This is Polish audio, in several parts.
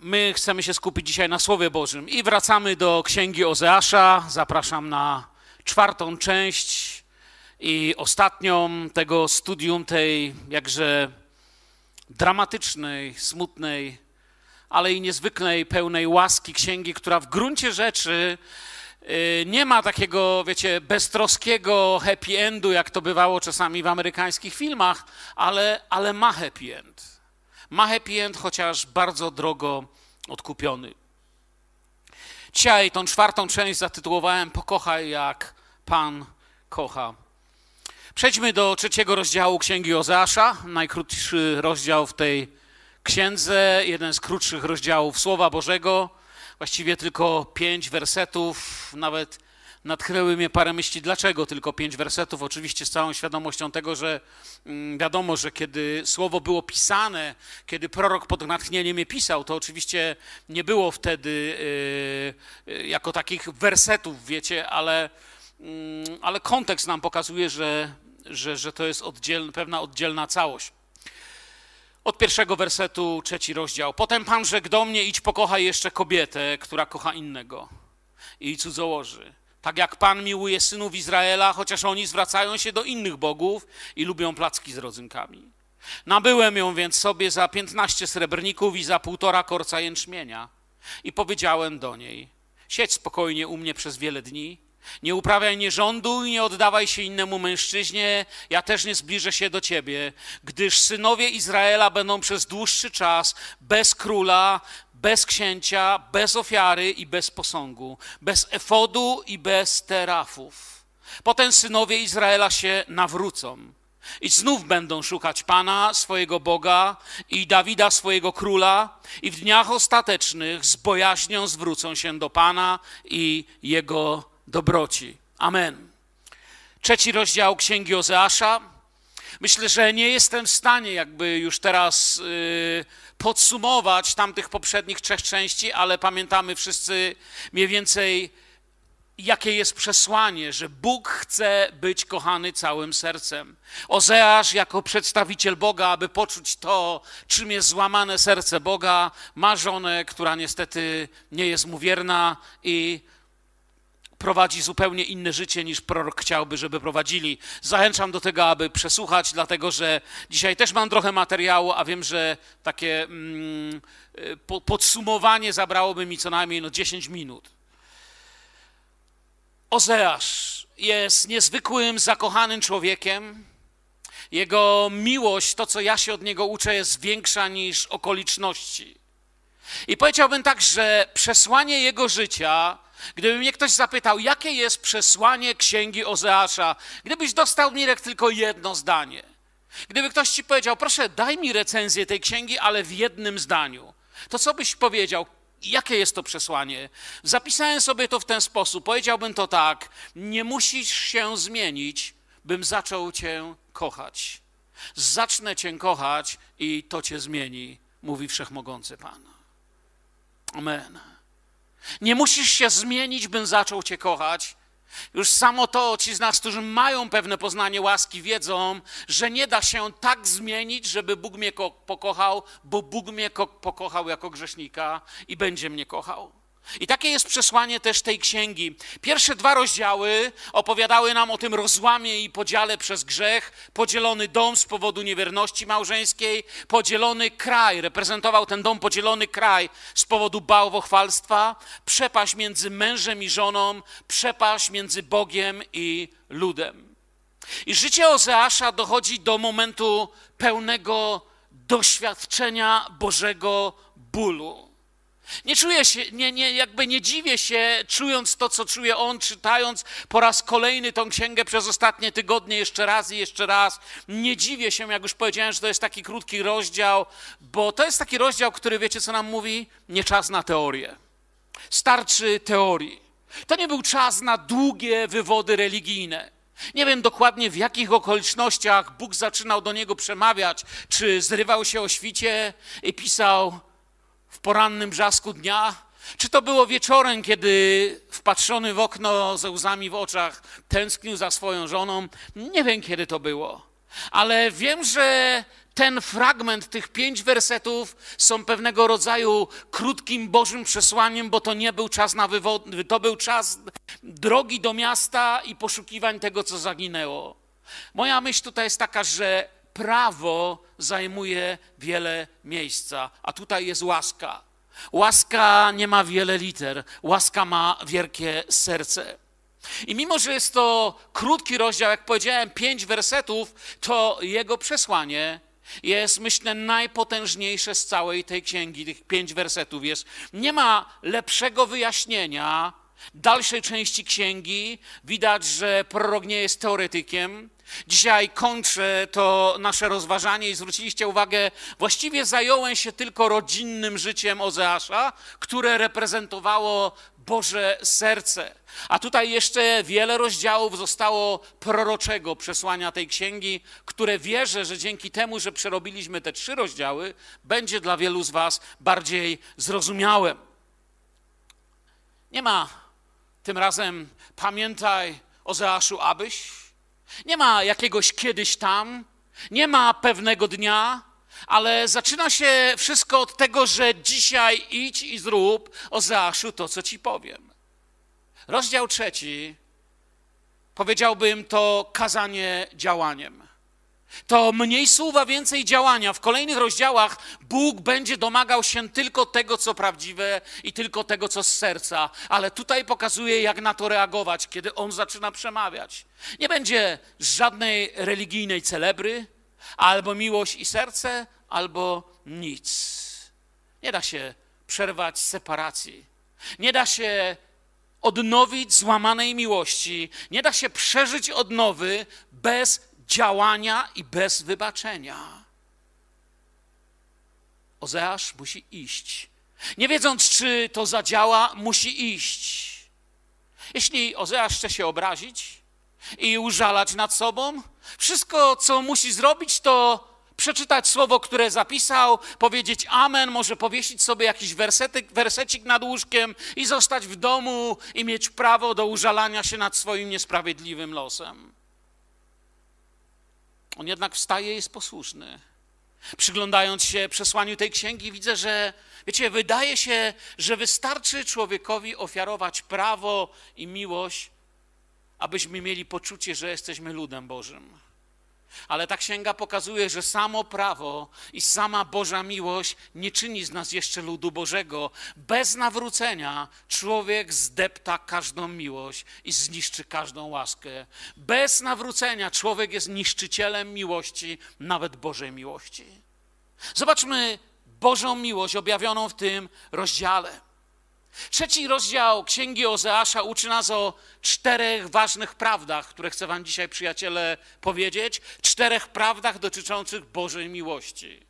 My chcemy się skupić dzisiaj na Słowie Bożym i wracamy do Księgi Ozeasza. Zapraszam na czwartą część i ostatnią tego studium, tej jakże dramatycznej, smutnej, ale i niezwykłej, pełnej łaski księgi, która w gruncie rzeczy y, nie ma takiego, wiecie, beztroskiego happy endu, jak to bywało czasami w amerykańskich filmach, ale, ale ma happy end ma happy end, chociaż bardzo drogo odkupiony. Dzisiaj tą czwartą część zatytułowałem Pokochaj jak Pan kocha. Przejdźmy do trzeciego rozdziału Księgi Ozeasza, najkrótszy rozdział w tej księdze, jeden z krótszych rozdziałów Słowa Bożego, właściwie tylko pięć wersetów, nawet natchnęły mnie parę myśli, dlaczego tylko pięć wersetów. Oczywiście z całą świadomością tego, że mm, wiadomo, że kiedy słowo było pisane, kiedy prorok pod natchnieniem je pisał, to oczywiście nie było wtedy yy, jako takich wersetów, wiecie, ale, yy, ale kontekst nam pokazuje, że, że, że to jest pewna oddzielna całość. Od pierwszego wersetu, trzeci rozdział. Potem Pan rzekł do mnie, idź pokochaj jeszcze kobietę, która kocha innego i cudzołoży tak jak Pan miłuje synów Izraela, chociaż oni zwracają się do innych bogów i lubią placki z rodzynkami. Nabyłem ją więc sobie za piętnaście srebrników i za półtora korca jęczmienia. I powiedziałem do niej: Siedź spokojnie u mnie przez wiele dni. Nie uprawiaj nierządu i nie oddawaj się innemu mężczyźnie, ja też nie zbliżę się do ciebie, gdyż synowie Izraela będą przez dłuższy czas bez króla, bez księcia, bez ofiary i bez posągu, bez efodu i bez terafów. Potem synowie Izraela się nawrócą i znów będą szukać Pana, swojego Boga i Dawida, swojego króla, i w dniach ostatecznych z bojaźnią zwrócą się do Pana i Jego dobroci. Amen. Trzeci rozdział Księgi Ozeasza. Myślę, że nie jestem w stanie jakby już teraz... Yy, podsumować tamtych poprzednich trzech części, ale pamiętamy wszyscy mniej więcej, jakie jest przesłanie, że Bóg chce być kochany całym sercem. Ozeasz jako przedstawiciel Boga, aby poczuć to, czym jest złamane serce Boga, ma żonę, która niestety nie jest mu wierna i prowadzi zupełnie inne życie niż prorok chciałby, żeby prowadzili. Zachęcam do tego, aby przesłuchać, dlatego że dzisiaj też mam trochę materiału, a wiem, że takie mm, po, podsumowanie zabrałoby mi co najmniej no 10 minut. Ozeasz jest niezwykłym, zakochanym człowiekiem. Jego miłość, to co ja się od niego uczę, jest większa niż okoliczności. I powiedziałbym tak, że przesłanie jego życia Gdyby mnie ktoś zapytał, jakie jest przesłanie księgi Ozeasza, gdybyś dostał, Mirek, tylko jedno zdanie. Gdyby ktoś ci powiedział, proszę, daj mi recenzję tej księgi, ale w jednym zdaniu, to co byś powiedział? Jakie jest to przesłanie? Zapisałem sobie to w ten sposób. Powiedziałbym to tak: Nie musisz się zmienić, bym zaczął Cię kochać. Zacznę Cię kochać i to Cię zmieni, mówi wszechmogący Pan. Amen. Nie musisz się zmienić, bym zaczął Cię kochać. Już samo to ci z nas, którzy mają pewne poznanie łaski, wiedzą, że nie da się tak zmienić, żeby Bóg mnie pokochał, bo Bóg mnie pokochał jako grzesznika i będzie mnie kochał. I takie jest przesłanie też tej księgi. Pierwsze dwa rozdziały opowiadały nam o tym rozłamie i podziale przez grzech, podzielony dom z powodu niewierności małżeńskiej, podzielony kraj, reprezentował ten dom podzielony kraj z powodu bałwochwalstwa, przepaść między mężem i żoną, przepaść między Bogiem i ludem. I życie Ozeasza dochodzi do momentu pełnego doświadczenia Bożego bólu. Nie czuję się, nie, nie, jakby nie dziwię się, czując to, co czuje on, czytając po raz kolejny tą księgę przez ostatnie tygodnie, jeszcze raz i jeszcze raz. Nie dziwię się, jak już powiedziałem, że to jest taki krótki rozdział, bo to jest taki rozdział, który wiecie, co nam mówi? Nie czas na teorię. Starczy teorii. To nie był czas na długie wywody religijne. Nie wiem dokładnie w jakich okolicznościach Bóg zaczynał do niego przemawiać, czy zrywał się o świcie i pisał w porannym brzasku dnia, czy to było wieczorem, kiedy wpatrzony w okno ze łzami w oczach tęsknił za swoją żoną? Nie wiem, kiedy to było, ale wiem, że ten fragment, tych pięć wersetów są pewnego rodzaju krótkim Bożym przesłaniem, bo to nie był czas na wywody, to był czas drogi do miasta i poszukiwań tego, co zaginęło. Moja myśl tutaj jest taka, że prawo zajmuje wiele miejsca, a tutaj jest łaska. Łaska nie ma wiele liter, łaska ma wielkie serce. I mimo, że jest to krótki rozdział, jak powiedziałem, pięć wersetów, to jego przesłanie jest, myślę, najpotężniejsze z całej tej księgi, tych pięć wersetów jest. Nie ma lepszego wyjaśnienia dalszej części księgi. Widać, że prorok nie jest teoretykiem. Dzisiaj kończę to nasze rozważanie i zwróciliście uwagę, właściwie zająłem się tylko rodzinnym życiem Ozeasza, które reprezentowało Boże serce. A tutaj jeszcze wiele rozdziałów zostało proroczego przesłania tej księgi, które wierzę, że dzięki temu, że przerobiliśmy te trzy rozdziały, będzie dla wielu z Was bardziej zrozumiałe. Nie ma tym razem pamiętaj Ozeaszu, abyś. Nie ma jakiegoś kiedyś tam, nie ma pewnego dnia, ale zaczyna się wszystko od tego, że dzisiaj idź i zrób, Ozeaszu, to, co ci powiem. Rozdział trzeci, powiedziałbym, to kazanie działaniem. To mniej słowa, więcej działania. W kolejnych rozdziałach Bóg będzie domagał się tylko tego, co prawdziwe i tylko tego, co z serca, ale tutaj pokazuje, jak na to reagować, kiedy On zaczyna przemawiać. Nie będzie żadnej religijnej celebry, albo miłość i serce, albo nic. Nie da się przerwać separacji. Nie da się odnowić złamanej miłości. Nie da się przeżyć odnowy bez działania i bez wybaczenia. Ozeasz musi iść. Nie wiedząc, czy to zadziała, musi iść. Jeśli Ozeasz chce się obrazić i użalać nad sobą, wszystko, co musi zrobić, to przeczytać słowo, które zapisał, powiedzieć amen, może powiesić sobie jakiś wersetyk, wersecik nad łóżkiem i zostać w domu i mieć prawo do użalania się nad swoim niesprawiedliwym losem. On jednak wstaje i jest posłuszny. Przyglądając się przesłaniu tej księgi, widzę, że, wiecie, wydaje się, że wystarczy człowiekowi ofiarować prawo i miłość, abyśmy mieli poczucie, że jesteśmy ludem Bożym. Ale ta księga pokazuje, że samo prawo i sama Boża miłość nie czyni z nas jeszcze ludu Bożego. Bez nawrócenia człowiek zdepta każdą miłość i zniszczy każdą łaskę. Bez nawrócenia człowiek jest niszczycielem miłości, nawet Bożej miłości. Zobaczmy Bożą miłość objawioną w tym rozdziale. Trzeci rozdział Księgi Ozeasza uczy nas o czterech ważnych prawdach, które chcę Wam dzisiaj, przyjaciele, powiedzieć. Czterech prawdach dotyczących Bożej miłości.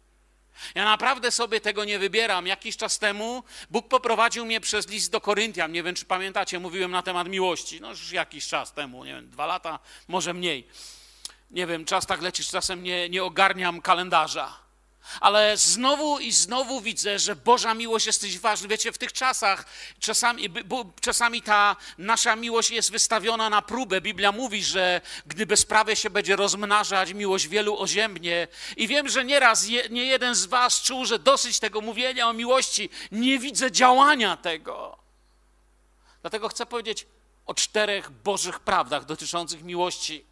Ja naprawdę sobie tego nie wybieram. Jakiś czas temu Bóg poprowadził mnie przez list do Koryntian. Nie wiem, czy pamiętacie, mówiłem na temat miłości. No już jakiś czas temu, nie wiem, dwa lata, może mniej. Nie wiem, czas tak leci, czasem nie, nie ogarniam kalendarza. Ale znowu i znowu widzę, że Boża miłość jest ważna. Wiecie, w tych czasach czasami, czasami ta nasza miłość jest wystawiona na próbę. Biblia mówi, że gdy bezprawie się będzie rozmnażać, miłość wielu oziębnie. I wiem, że nieraz je, nie jeden z was czuł, że dosyć tego mówienia o miłości. Nie widzę działania tego. Dlatego chcę powiedzieć o czterech Bożych prawdach dotyczących miłości.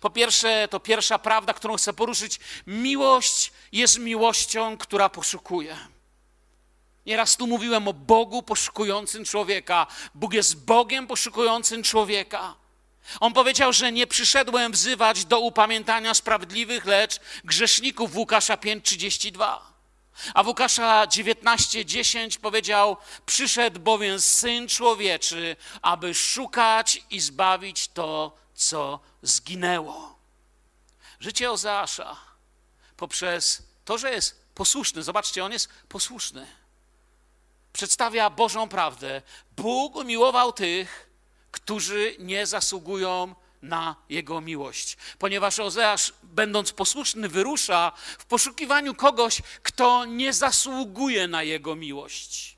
Po pierwsze, to pierwsza prawda, którą chcę poruszyć. Miłość jest miłością, która poszukuje. Nieraz tu mówiłem o Bogu poszukującym człowieka. Bóg jest Bogiem poszukującym człowieka. On powiedział, że nie przyszedłem wzywać do upamiętania sprawiedliwych, lecz grzeszników w Łukasza 5:32. A w Łukasza 19:10 powiedział: Przyszedł bowiem syn człowieczy, aby szukać i zbawić to, co zginęło. Życie Ozeasza poprzez to, że jest posłuszny, zobaczcie, on jest posłuszny. Przedstawia Bożą prawdę. Bóg umiłował tych, którzy nie zasługują na Jego miłość. Ponieważ Ozeasz, będąc posłuszny, wyrusza w poszukiwaniu kogoś, kto nie zasługuje na Jego miłość.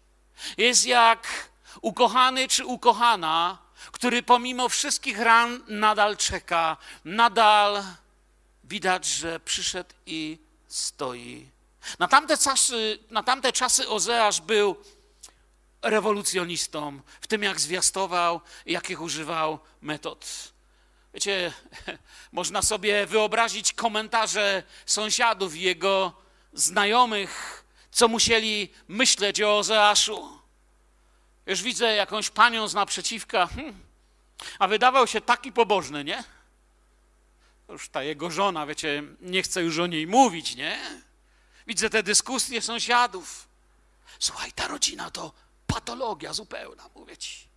Jest jak ukochany czy ukochana, który pomimo wszystkich ran nadal czeka, nadal widać, że przyszedł i stoi. Na tamte czasy, na tamte czasy Ozeasz był rewolucjonistą w tym, jak zwiastował jakich używał metod. Wiecie, można sobie wyobrazić komentarze sąsiadów i jego znajomych, co musieli myśleć o Ozeaszu. Już widzę jakąś panią z naprzeciwka, hmm, a wydawał się taki pobożny, nie? Już ta jego żona, wiecie, nie chce już o niej mówić, nie? Widzę te dyskusje sąsiadów. Słuchaj, ta rodzina to patologia zupełna, mówię ci.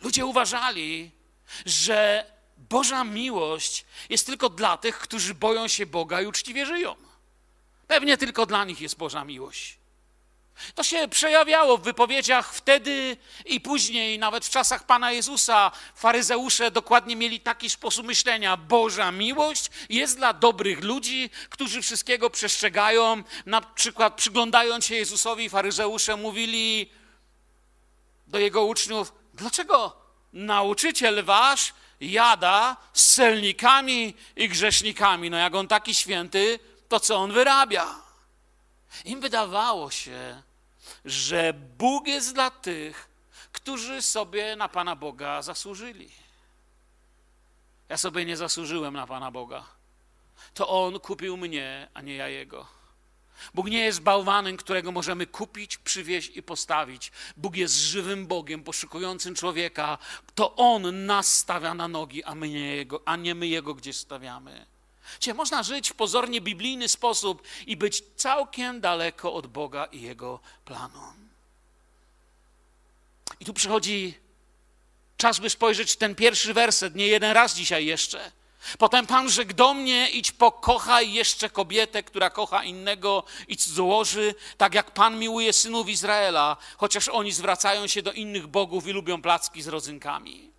Ludzie uważali, że Boża miłość jest tylko dla tych, którzy boją się Boga i uczciwie żyją. Pewnie tylko dla nich jest Boża miłość. To się przejawiało w wypowiedziach wtedy i później, nawet w czasach Pana Jezusa. Faryzeusze dokładnie mieli taki sposób myślenia. Boża miłość jest dla dobrych ludzi, którzy wszystkiego przestrzegają. Na przykład przyglądając się Jezusowi, faryzeusze mówili do jego uczniów, dlaczego nauczyciel wasz jada z celnikami i grzesznikami? No jak on taki święty, to co on wyrabia? Im wydawało się, że Bóg jest dla tych, którzy sobie na Pana Boga zasłużyli. Ja sobie nie zasłużyłem na Pana Boga. To On kupił mnie, a nie ja Jego. Bóg nie jest bałwanem, którego możemy kupić, przywieźć i postawić. Bóg jest żywym Bogiem, poszukującym człowieka. To On nas stawia na nogi, a, my nie, jego, a nie my Jego gdzieś stawiamy. Cie można żyć w pozornie biblijny sposób i być całkiem daleko od Boga i Jego planu. I tu przychodzi czas, by spojrzeć ten pierwszy werset, nie jeden raz dzisiaj jeszcze. Potem Pan rzekł do mnie, idź pokochaj jeszcze kobietę, która kocha innego i cudzołoży, tak jak Pan miłuje synów Izraela, chociaż oni zwracają się do innych bogów i lubią placki z rodzynkami.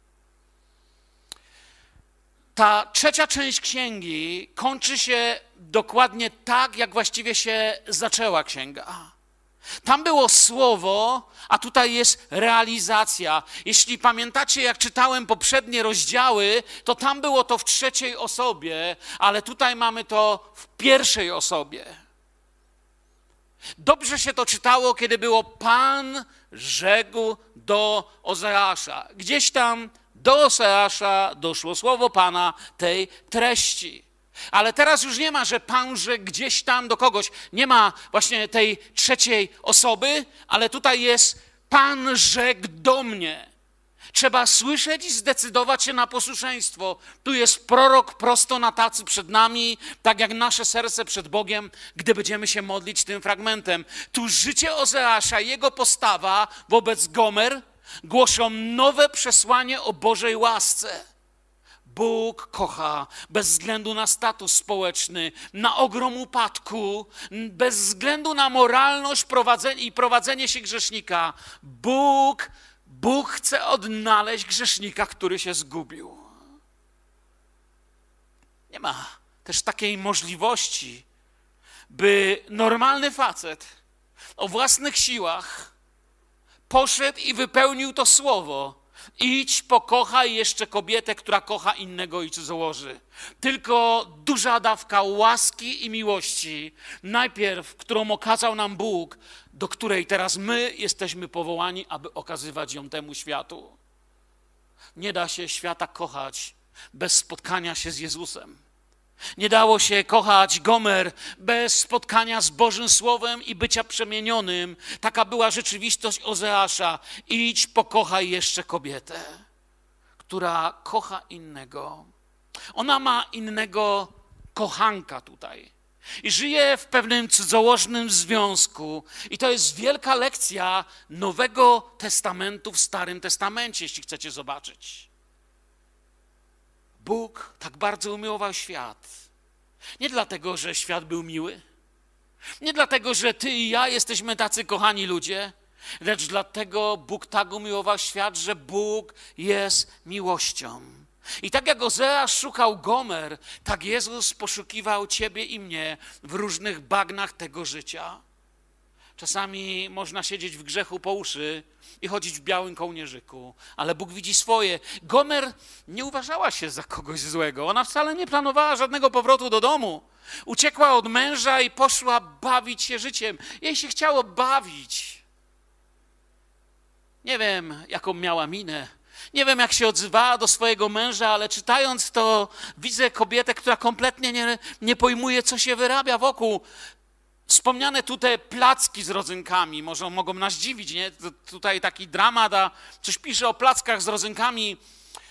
Ta trzecia część księgi kończy się dokładnie tak, jak właściwie się zaczęła księga. Tam było słowo, a tutaj jest realizacja. Jeśli pamiętacie, jak czytałem poprzednie rozdziały, to tam było to w trzeciej osobie, ale tutaj mamy to w pierwszej osobie. Dobrze się to czytało, kiedy było Pan rzekł do Ozeasza. Gdzieś tam do Oseasza doszło słowo Pana tej treści. Ale teraz już nie ma, że Pan rzekł gdzieś tam do kogoś. Nie ma właśnie tej trzeciej osoby, ale tutaj jest Pan rzekł do mnie. Trzeba słyszeć i zdecydować się na posłuszeństwo. Tu jest prorok prosto na tacy przed nami, tak jak nasze serce przed Bogiem, gdy będziemy się modlić tym fragmentem. Tu życie Ozeasza, jego postawa wobec Gomer, głoszą nowe przesłanie o Bożej łasce. Bóg kocha bez względu na status społeczny, na ogrom upadku, bez względu na moralność prowadzenie i prowadzenie się grzesznika. Bóg, Bóg chce odnaleźć grzesznika, który się zgubił. Nie ma też takiej możliwości, by normalny facet o własnych siłach poszedł i wypełnił to słowo. Idź, pokochaj jeszcze kobietę, która kocha innego i cudzołoży. Tylko duża dawka łaski i miłości, najpierw, którą okazał nam Bóg, do której teraz my jesteśmy powołani, aby okazywać ją temu światu. Nie da się świata kochać bez spotkania się z Jezusem. Nie dało się kochać Gomer bez spotkania z Bożym Słowem i bycia przemienionym. Taka była rzeczywistość Ozeasza. Idź, pokochaj jeszcze kobietę, która kocha innego. Ona ma innego kochanka tutaj. I żyje w pewnym cudzołożnym związku. I to jest wielka lekcja Nowego Testamentu w Starym Testamencie, jeśli chcecie zobaczyć. Bóg tak bardzo umiłował świat. Nie dlatego, że świat był miły, nie dlatego, że ty i ja jesteśmy tacy kochani ludzie, lecz dlatego Bóg tak umiłował świat, że Bóg jest miłością. I tak jak Ozeasz szukał Gomer, tak Jezus poszukiwał ciebie i mnie w różnych bagnach tego życia. Czasami można siedzieć w grzechu po uszy i chodzić w białym kołnierzyku, ale Bóg widzi swoje. Gomer nie uważała się za kogoś złego. Ona wcale nie planowała żadnego powrotu do domu. Uciekła od męża i poszła bawić się życiem. Jej się chciało bawić. Nie wiem, jaką miała minę. Nie wiem, jak się odzywała do swojego męża, ale czytając to, widzę kobietę, która kompletnie nie, nie pojmuje, co się wyrabia wokół. Wspomniane tutaj placki z rodzynkami, może mogą nas dziwić, nie? Tutaj taki dramat, a coś pisze o plackach z rodzynkami,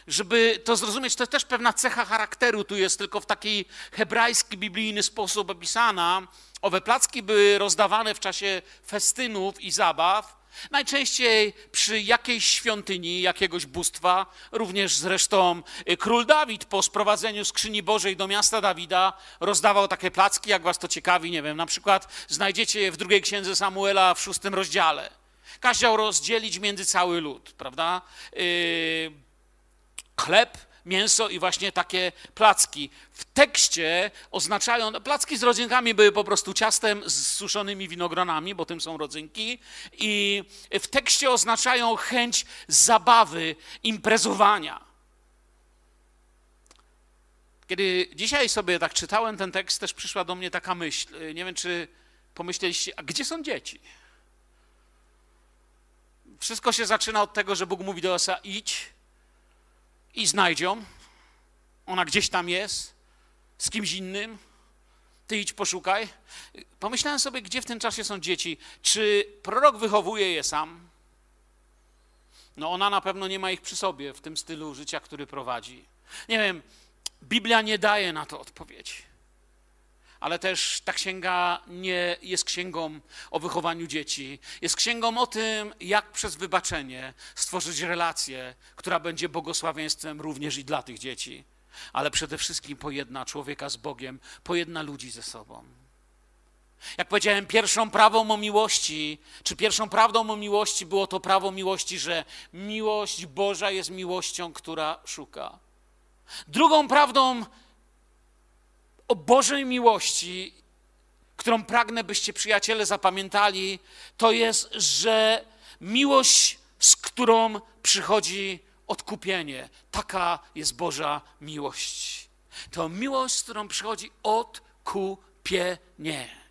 żeby to zrozumieć, to też pewna cecha charakteru tu jest, tylko w taki hebrajski, biblijny sposób opisana. Owe placki były rozdawane w czasie festynów i zabaw, Najczęściej przy jakiejś świątyni, jakiegoś bóstwa, również zresztą y, król Dawid po sprowadzeniu skrzyni Bożej do miasta Dawida rozdawał takie placki, jak was to ciekawi, nie wiem, na przykład znajdziecie je w drugiej księdze Samuela w szóstym rozdziale. Kazał rozdzielić między cały lud, prawda? Yy, chleb mięso i właśnie takie placki. W tekście oznaczają, no, placki z rodzynkami były po prostu ciastem z suszonymi winogronami, bo tym są rodzynki, i w tekście oznaczają chęć zabawy, imprezowania. Kiedy dzisiaj sobie tak czytałem ten tekst, też przyszła do mnie taka myśl. Nie wiem, czy pomyśleliście, a gdzie są dzieci? Wszystko się zaczyna od tego, że Bóg mówi do Osa: idź, i znajdą. Ona gdzieś tam jest, z kimś innym. Ty idź poszukaj. Pomyślałem sobie, gdzie w tym czasie są dzieci. Czy prorok wychowuje je sam? No ona na pewno nie ma ich przy sobie w tym stylu życia, który prowadzi. Nie wiem, Biblia nie daje na to odpowiedzi ale też ta księga nie jest księgą o wychowaniu dzieci. Jest księgą o tym, jak przez wybaczenie stworzyć relację, która będzie błogosławieństwem również i dla tych dzieci. Ale przede wszystkim pojedna człowieka z Bogiem, pojedna ludzi ze sobą. Jak powiedziałem, pierwszą prawą o miłości, czy pierwszą prawdą o miłości było to prawo miłości, że miłość Boża jest miłością, która szuka. Drugą prawdą o Bożej miłości, którą pragnę, byście przyjaciele zapamiętali, to jest, że miłość, z którą przychodzi odkupienie. Taka jest Boża miłość. To miłość, z którą przychodzi odkupienie.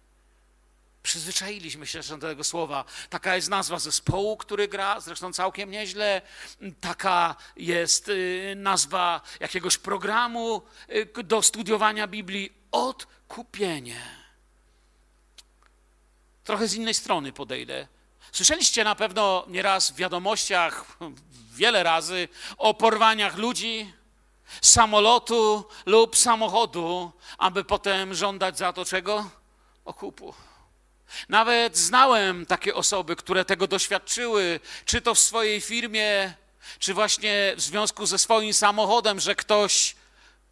Przyzwyczailiśmy się do tego słowa. Taka jest nazwa zespołu, który gra, zresztą całkiem nieźle. Taka jest y, nazwa jakiegoś programu y, do studiowania Biblii. Odkupienie. Trochę z innej strony podejdę. Słyszeliście na pewno nieraz w wiadomościach, wiele razy, o porwaniach ludzi, samolotu lub samochodu, aby potem żądać za to czego? Okupu. Nawet znałem takie osoby, które tego doświadczyły, czy to w swojej firmie, czy właśnie w związku ze swoim samochodem, że ktoś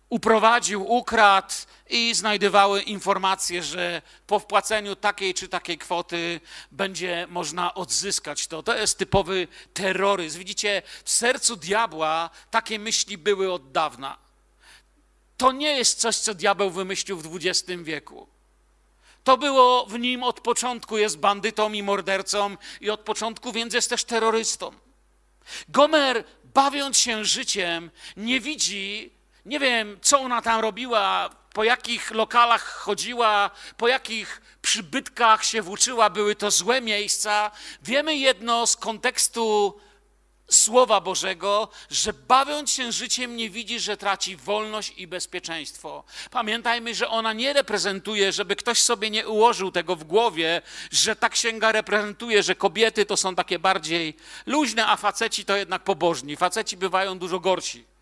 uprowadził, ukradł i znajdowały informacje, że po wpłaceniu takiej czy takiej kwoty będzie można odzyskać to. To jest typowy terroryzm. Widzicie, w sercu diabła takie myśli były od dawna. To nie jest coś, co diabeł wymyślił w XX wieku. To było w nim od początku, jest bandytą i mordercą i od początku więc jest też terrorystą. Gomer, bawiąc się życiem, nie widzi, nie wiem, co ona tam robiła, po jakich lokalach chodziła, po jakich przybytkach się włóczyła, były to złe miejsca. Wiemy jedno z kontekstu Słowa Bożego, że bawiąc się życiem nie widzi, że traci wolność i bezpieczeństwo. Pamiętajmy, że ona nie reprezentuje, żeby ktoś sobie nie ułożył tego w głowie, że ta księga reprezentuje, że kobiety to są takie bardziej luźne, a faceci to jednak pobożni. Faceci bywają dużo gorsi.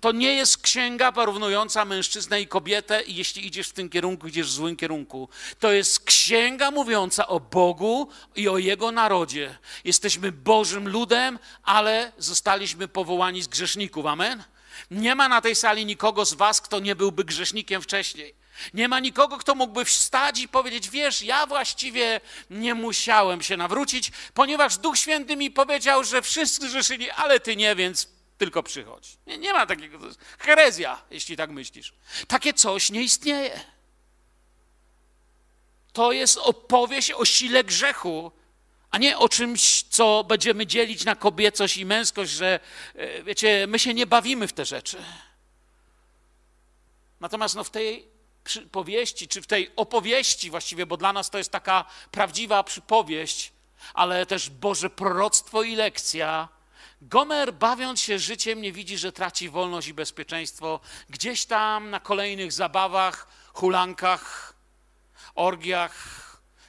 To nie jest księga porównująca mężczyznę i kobietę, i jeśli idziesz w tym kierunku, idziesz w złym kierunku. To jest księga mówiąca o Bogu i o Jego narodzie. Jesteśmy Bożym ludem, ale zostaliśmy powołani z grzeszników. Amen? Nie ma na tej sali nikogo z Was, kto nie byłby grzesznikiem wcześniej. Nie ma nikogo, kto mógłby wstać i powiedzieć: Wiesz, ja właściwie nie musiałem się nawrócić, ponieważ Duch Święty mi powiedział, że wszyscy grzeszyli, ale ty nie, więc tylko przychodź. Nie, nie ma takiego, herezja, jeśli tak myślisz. Takie coś nie istnieje. To jest opowieść o sile grzechu, a nie o czymś, co będziemy dzielić na kobiecość i męskość, że e, wiecie, my się nie bawimy w te rzeczy. Natomiast no, w tej powieści, czy w tej opowieści właściwie, bo dla nas to jest taka prawdziwa przypowieść, ale też Boże proroctwo i lekcja. Gomer, bawiąc się życiem, nie widzi, że traci wolność i bezpieczeństwo. Gdzieś tam na kolejnych zabawach, hulankach, orgiach,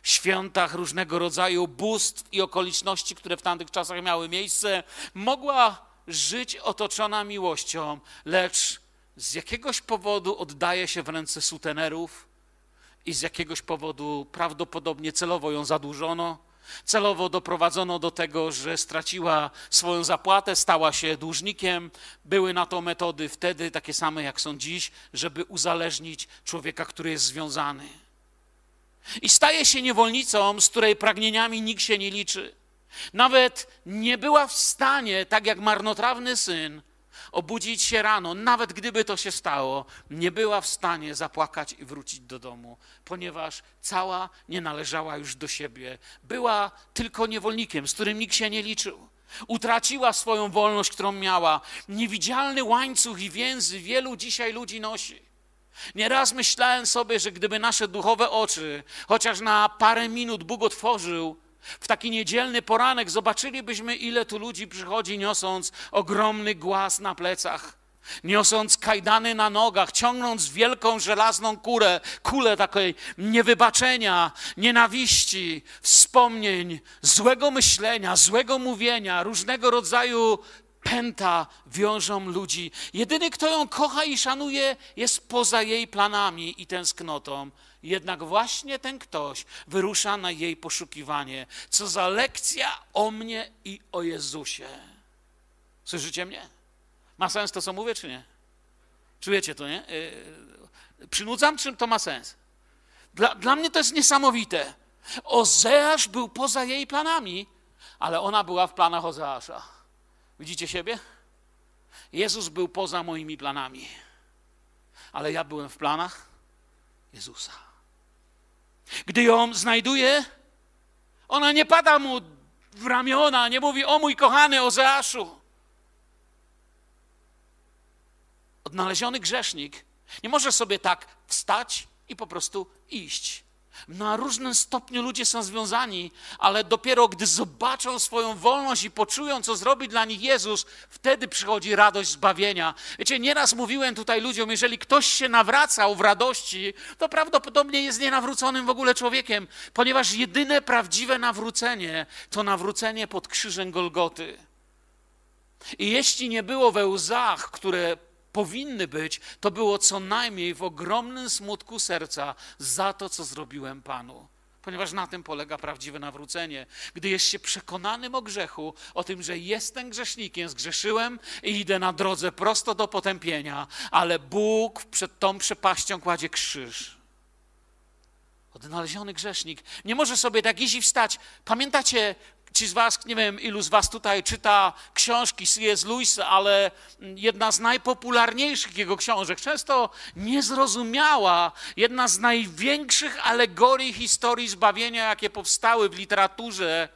świętach różnego rodzaju bóstw i okoliczności, które w tamtych czasach miały miejsce, mogła żyć otoczona miłością, lecz z jakiegoś powodu oddaje się w ręce sutenerów i z jakiegoś powodu prawdopodobnie celowo ją zadłużono. Celowo doprowadzono do tego, że straciła swoją zapłatę, stała się dłużnikiem. Były na to metody wtedy takie same, jak są dziś, żeby uzależnić człowieka, który jest związany. I staje się niewolnicą, z której pragnieniami nikt się nie liczy. Nawet nie była w stanie, tak jak marnotrawny syn, obudzić się rano, nawet gdyby to się stało, nie była w stanie zapłakać i wrócić do domu, ponieważ cała nie należała już do siebie. Była tylko niewolnikiem, z którym nikt się nie liczył. Utraciła swoją wolność, którą miała. Niewidzialny łańcuch i więzy wielu dzisiaj ludzi nosi. Nieraz myślałem sobie, że gdyby nasze duchowe oczy chociaż na parę minut Bóg otworzył, w taki niedzielny poranek zobaczylibyśmy, ile tu ludzi przychodzi, niosąc ogromny głaz na plecach, niosąc kajdany na nogach, ciągnąc wielką żelazną kurę, kulę takiej niewybaczenia, nienawiści, wspomnień, złego myślenia, złego mówienia, różnego rodzaju pęta wiążą ludzi. Jedyny, kto ją kocha i szanuje, jest poza jej planami i tęsknotą. Jednak właśnie ten ktoś wyrusza na jej poszukiwanie. Co za lekcja o mnie i o Jezusie. Słyszycie mnie? Ma sens to, co mówię, czy nie? Czujecie to, nie? Yy, przynudzam, czym to ma sens? Dla, dla mnie to jest niesamowite. Ozeasz był poza jej planami, ale ona była w planach Ozeasza. Widzicie siebie? Jezus był poza moimi planami, ale ja byłem w planach Jezusa. Gdy ją znajduje, ona nie pada mu w ramiona, nie mówi: O mój kochany Ozeaszu. Odnaleziony grzesznik nie może sobie tak wstać i po prostu iść. Na różnym stopniu ludzie są związani, ale dopiero gdy zobaczą swoją wolność i poczują, co zrobi dla nich Jezus, wtedy przychodzi radość zbawienia. Wiecie, nieraz mówiłem tutaj ludziom, jeżeli ktoś się nawracał w radości, to prawdopodobnie jest nienawróconym w ogóle człowiekiem, ponieważ jedyne prawdziwe nawrócenie to nawrócenie pod krzyżem Golgoty. I jeśli nie było we łzach, które powinny być, to było co najmniej w ogromnym smutku serca za to, co zrobiłem Panu. Ponieważ na tym polega prawdziwe nawrócenie. Gdy jest się przekonanym o grzechu, o tym, że jestem grzesznikiem, zgrzeszyłem i idę na drodze prosto do potępienia, ale Bóg przed tą przepaścią kładzie krzyż. Odnaleziony grzesznik nie może sobie tak iść i wstać. Pamiętacie Ci z Was, nie wiem ilu z Was tutaj czyta książki C.S. Lewisa, ale jedna z najpopularniejszych jego książek, często niezrozumiała, jedna z największych alegorii historii zbawienia, jakie powstały w literaturze,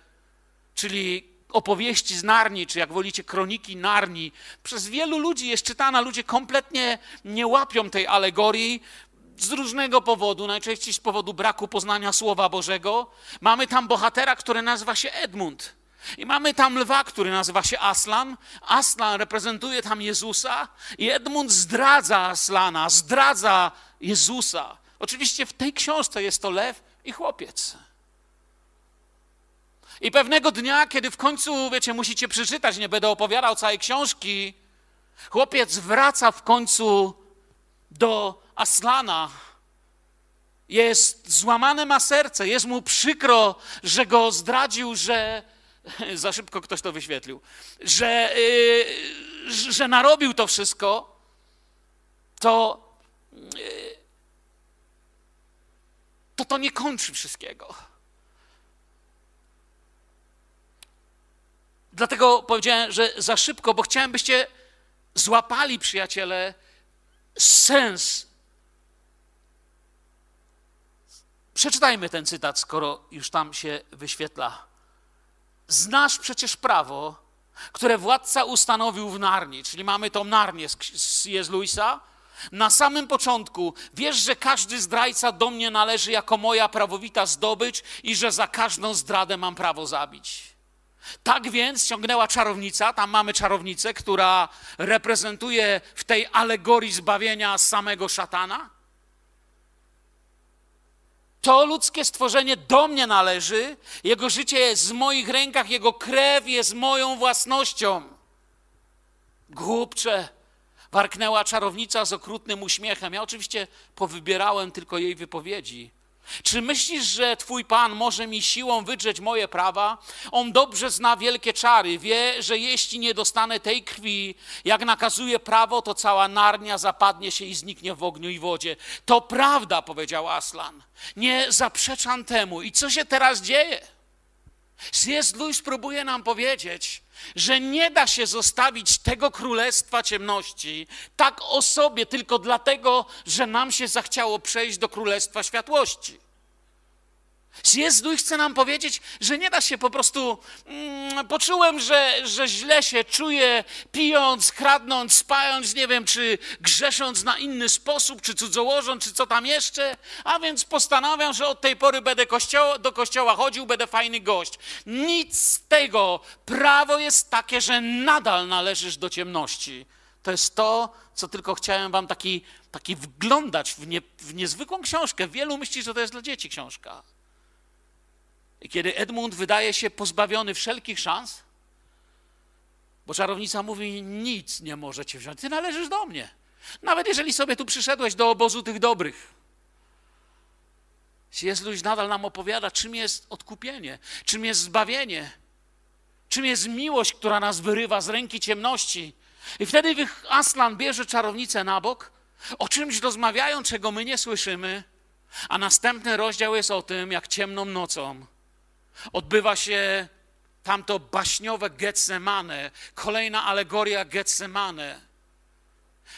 czyli opowieści z Narni, czy jak wolicie, kroniki Narni, przez wielu ludzi jest czytana, ludzie kompletnie nie łapią tej alegorii, z różnego powodu, najczęściej z powodu braku poznania Słowa Bożego. Mamy tam bohatera, który nazywa się Edmund. I mamy tam lwa, który nazywa się Aslan. Aslan reprezentuje tam Jezusa i Edmund zdradza Aslana, zdradza Jezusa. Oczywiście w tej książce jest to lew i chłopiec. I pewnego dnia, kiedy w końcu, wiecie, musicie przeczytać, nie będę opowiadał całej książki, chłopiec wraca w końcu do Aslana jest złamane ma serce, jest mu przykro, że go zdradził, że za szybko ktoś to wyświetlił, że, yy, że narobił to wszystko, to, yy, to to nie kończy wszystkiego. Dlatego powiedziałem, że za szybko, bo chciałem, byście złapali, przyjaciele, sens Przeczytajmy ten cytat, skoro już tam się wyświetla. Znasz przecież prawo, które władca ustanowił w Narni, czyli mamy tą Narnię z Luisa. Na samym początku wiesz, że każdy zdrajca do mnie należy jako moja prawowita zdobycz i że za każdą zdradę mam prawo zabić. Tak więc ciągnęła czarownica, tam mamy czarownicę, która reprezentuje w tej alegorii zbawienia samego szatana. To ludzkie stworzenie do mnie należy, jego życie jest w moich rękach, jego krew jest moją własnością. Głupcze, warknęła czarownica z okrutnym uśmiechem. Ja oczywiście powybierałem tylko jej wypowiedzi. Czy myślisz, że Twój Pan może mi siłą wydrzeć moje prawa? On dobrze zna wielkie czary, wie, że jeśli nie dostanę tej krwi, jak nakazuje prawo, to cała narnia zapadnie się i zniknie w ogniu i wodzie. To prawda, powiedział Aslan. Nie zaprzeczam temu. I co się teraz dzieje? C.S. Lewis próbuje nam powiedzieć, że nie da się zostawić tego królestwa ciemności tak osobie tylko dlatego, że nam się zachciało przejść do królestwa światłości. Jezu chce nam powiedzieć, że nie da się po prostu. Mm, poczułem, że, że źle się czuję, pijąc, kradnąc, spając, nie wiem, czy grzesząc na inny sposób, czy cudzołożąc, czy co tam jeszcze, a więc postanawiam, że od tej pory będę kościoła, do kościoła chodził, będę fajny gość. Nic z tego. Prawo jest takie, że nadal należysz do ciemności. To jest to, co tylko chciałem wam taki, taki wglądać w, nie, w niezwykłą książkę. Wielu myśli, że to jest dla dzieci książka. Kiedy Edmund wydaje się pozbawiony wszelkich szans, bo czarownica mówi: Nic nie możecie wziąć, ty należysz do mnie. Nawet jeżeli sobie tu przyszedłeś do obozu tych dobrych. Jest Luś nadal nam opowiada, czym jest odkupienie, czym jest zbawienie, czym jest miłość, która nas wyrywa z ręki ciemności. I wtedy Aslan bierze czarownicę na bok, o czymś rozmawiają, czego my nie słyszymy, a następny rozdział jest o tym, jak ciemną nocą Odbywa się tamto baśniowe Getsemane, kolejna alegoria Getsemane.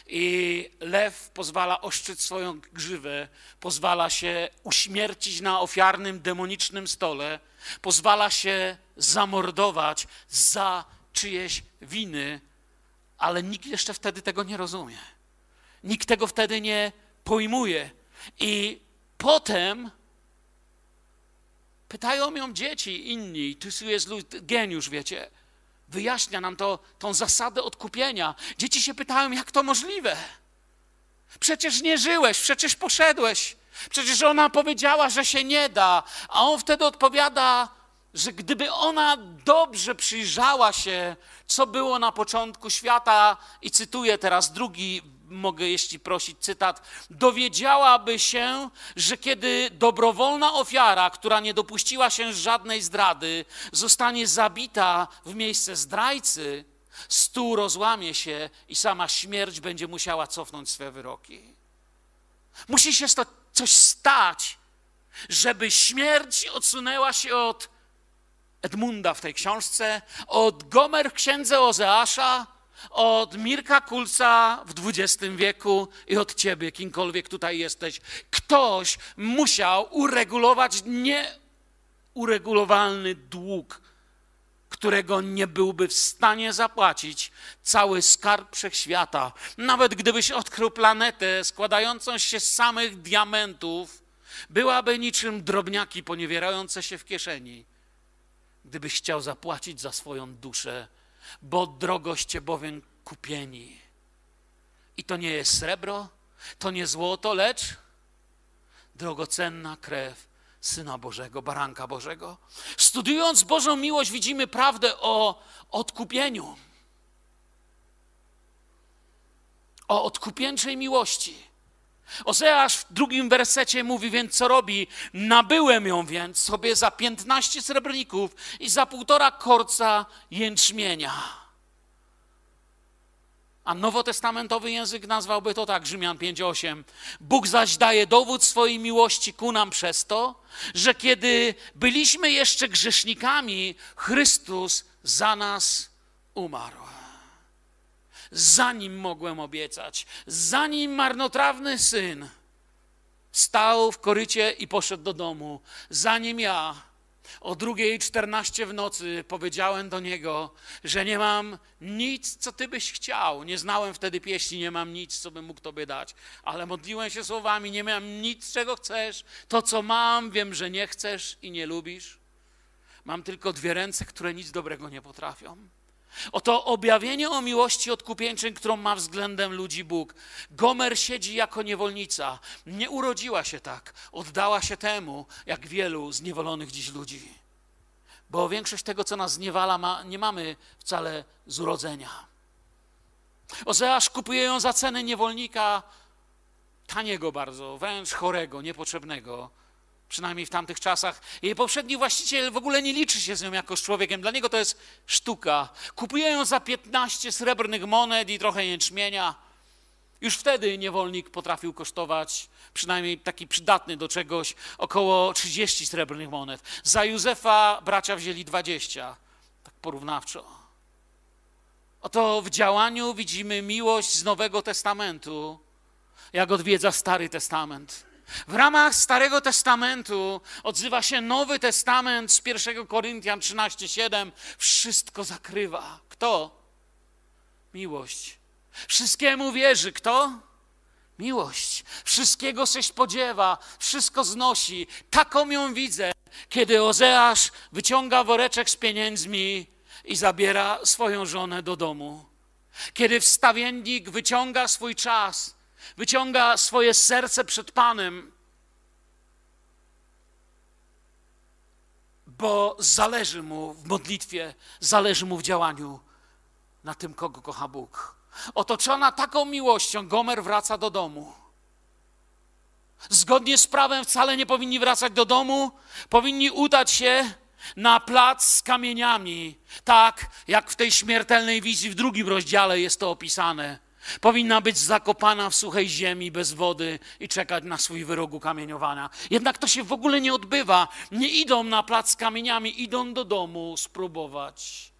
I lew pozwala oszczyć swoją grzywę, pozwala się uśmiercić na ofiarnym demonicznym stole, pozwala się zamordować za czyjeś winy, ale nikt jeszcze wtedy tego nie rozumie. Nikt tego wtedy nie pojmuje. I potem Pytają ją dzieci inni, tu jest geniusz, wiecie. Wyjaśnia nam to, tą zasadę odkupienia. Dzieci się pytają, jak to możliwe? Przecież nie żyłeś, przecież poszedłeś. Przecież ona powiedziała, że się nie da. A on wtedy odpowiada, że gdyby ona dobrze przyjrzała się, co było na początku świata, i cytuję teraz drugi mogę jeśli prosić cytat, dowiedziałaby się, że kiedy dobrowolna ofiara, która nie dopuściła się żadnej zdrady, zostanie zabita w miejsce zdrajcy, stół rozłamie się i sama śmierć będzie musiała cofnąć swe wyroki. Musi się to coś stać, żeby śmierć odsunęła się od Edmunda w tej książce, od Gomer w księdze Ozeasza, od Mirka Kulca w XX wieku i od ciebie, kimkolwiek tutaj jesteś. Ktoś musiał uregulować nieuregulowalny dług, którego nie byłby w stanie zapłacić cały skarb wszechświata. Nawet gdybyś odkrył planetę składającą się z samych diamentów, byłaby niczym drobniaki poniewierające się w kieszeni. Gdybyś chciał zapłacić za swoją duszę, bo drogoście bowiem kupieni. I to nie jest srebro, to nie złoto, lecz drogocenna krew Syna Bożego, Baranka Bożego. Studiując Bożą miłość, widzimy prawdę o odkupieniu. O odkupieńczej miłości. Ozeasz w drugim wersecie mówi, więc co robi? Nabyłem ją więc sobie za 15 srebrników i za półtora korca jęczmienia. A nowotestamentowy język nazwałby to tak, Rzymian 5:8. Bóg zaś daje dowód swojej miłości ku nam przez to, że kiedy byliśmy jeszcze grzesznikami, Chrystus za nas umarł zanim mogłem obiecać, zanim marnotrawny syn Stał w korycie i poszedł do domu. Zanim ja o drugiej czternaście w nocy powiedziałem do niego, że nie mam nic, co ty byś chciał. Nie znałem wtedy pieśni, nie mam nic, co bym mógł tobie dać, ale modliłem się słowami, nie mam nic, czego chcesz. To, co mam, wiem, że nie chcesz i nie lubisz. Mam tylko dwie ręce, które nic dobrego nie potrafią. Oto objawienie o miłości odkupieńczej, którą ma względem ludzi Bóg. Gomer siedzi jako niewolnica. Nie urodziła się tak. Oddała się temu, jak wielu zniewolonych dziś ludzi. Bo większość tego, co nas zniewala, ma, nie mamy wcale z urodzenia. Ozeasz kupuje ją za cenę niewolnika taniego bardzo, wręcz chorego, niepotrzebnego przynajmniej w tamtych czasach. Jej poprzedni właściciel w ogóle nie liczy się z nią jako z człowiekiem. Dla niego to jest sztuka. Kupuje ją za 15 srebrnych monet i trochę jęczmienia. Już wtedy niewolnik potrafił kosztować, przynajmniej taki przydatny do czegoś, około 30 srebrnych monet. Za Józefa bracia wzięli 20, tak porównawczo. Oto w działaniu widzimy miłość z Nowego Testamentu, jak odwiedza Stary Testament. W ramach Starego Testamentu odzywa się Nowy Testament z 1 Koryntian 13:7. Wszystko zakrywa. Kto? Miłość. Wszystkiemu wierzy. Kto? Miłość. Wszystkiego się spodziewa, wszystko znosi. Taką ją widzę, kiedy Ozeasz wyciąga woreczek z pieniędzmi i zabiera swoją żonę do domu. Kiedy wstawiennik wyciąga swój czas wyciąga swoje serce przed Panem, bo zależy mu w modlitwie, zależy mu w działaniu na tym, kogo kocha Bóg. Otoczona taką miłością, Gomer wraca do domu. Zgodnie z prawem wcale nie powinni wracać do domu, powinni udać się na plac z kamieniami, tak jak w tej śmiertelnej wizji w drugim rozdziale jest to opisane. Powinna być zakopana w suchej ziemi bez wody i czekać na swój wyrok ukamieniowania. Jednak to się w ogóle nie odbywa. Nie idą na plac z kamieniami, idą do domu spróbować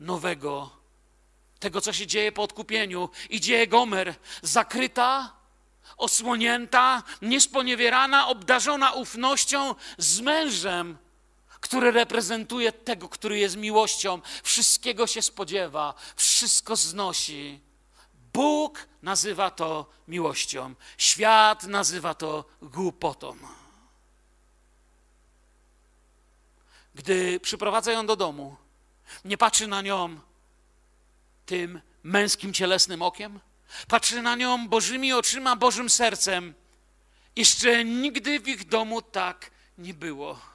nowego, tego co się dzieje po odkupieniu. Idzie Gomer, zakryta, osłonięta, niesponiewierana, obdarzona ufnością z mężem, który reprezentuje tego, który jest miłością. Wszystkiego się spodziewa, wszystko znosi Bóg nazywa to miłością, świat nazywa to głupotą. Gdy przyprowadza ją do domu, nie patrzy na nią tym męskim, cielesnym okiem, patrzy na nią Bożymi oczyma, Bożym sercem. Jeszcze nigdy w ich domu tak nie było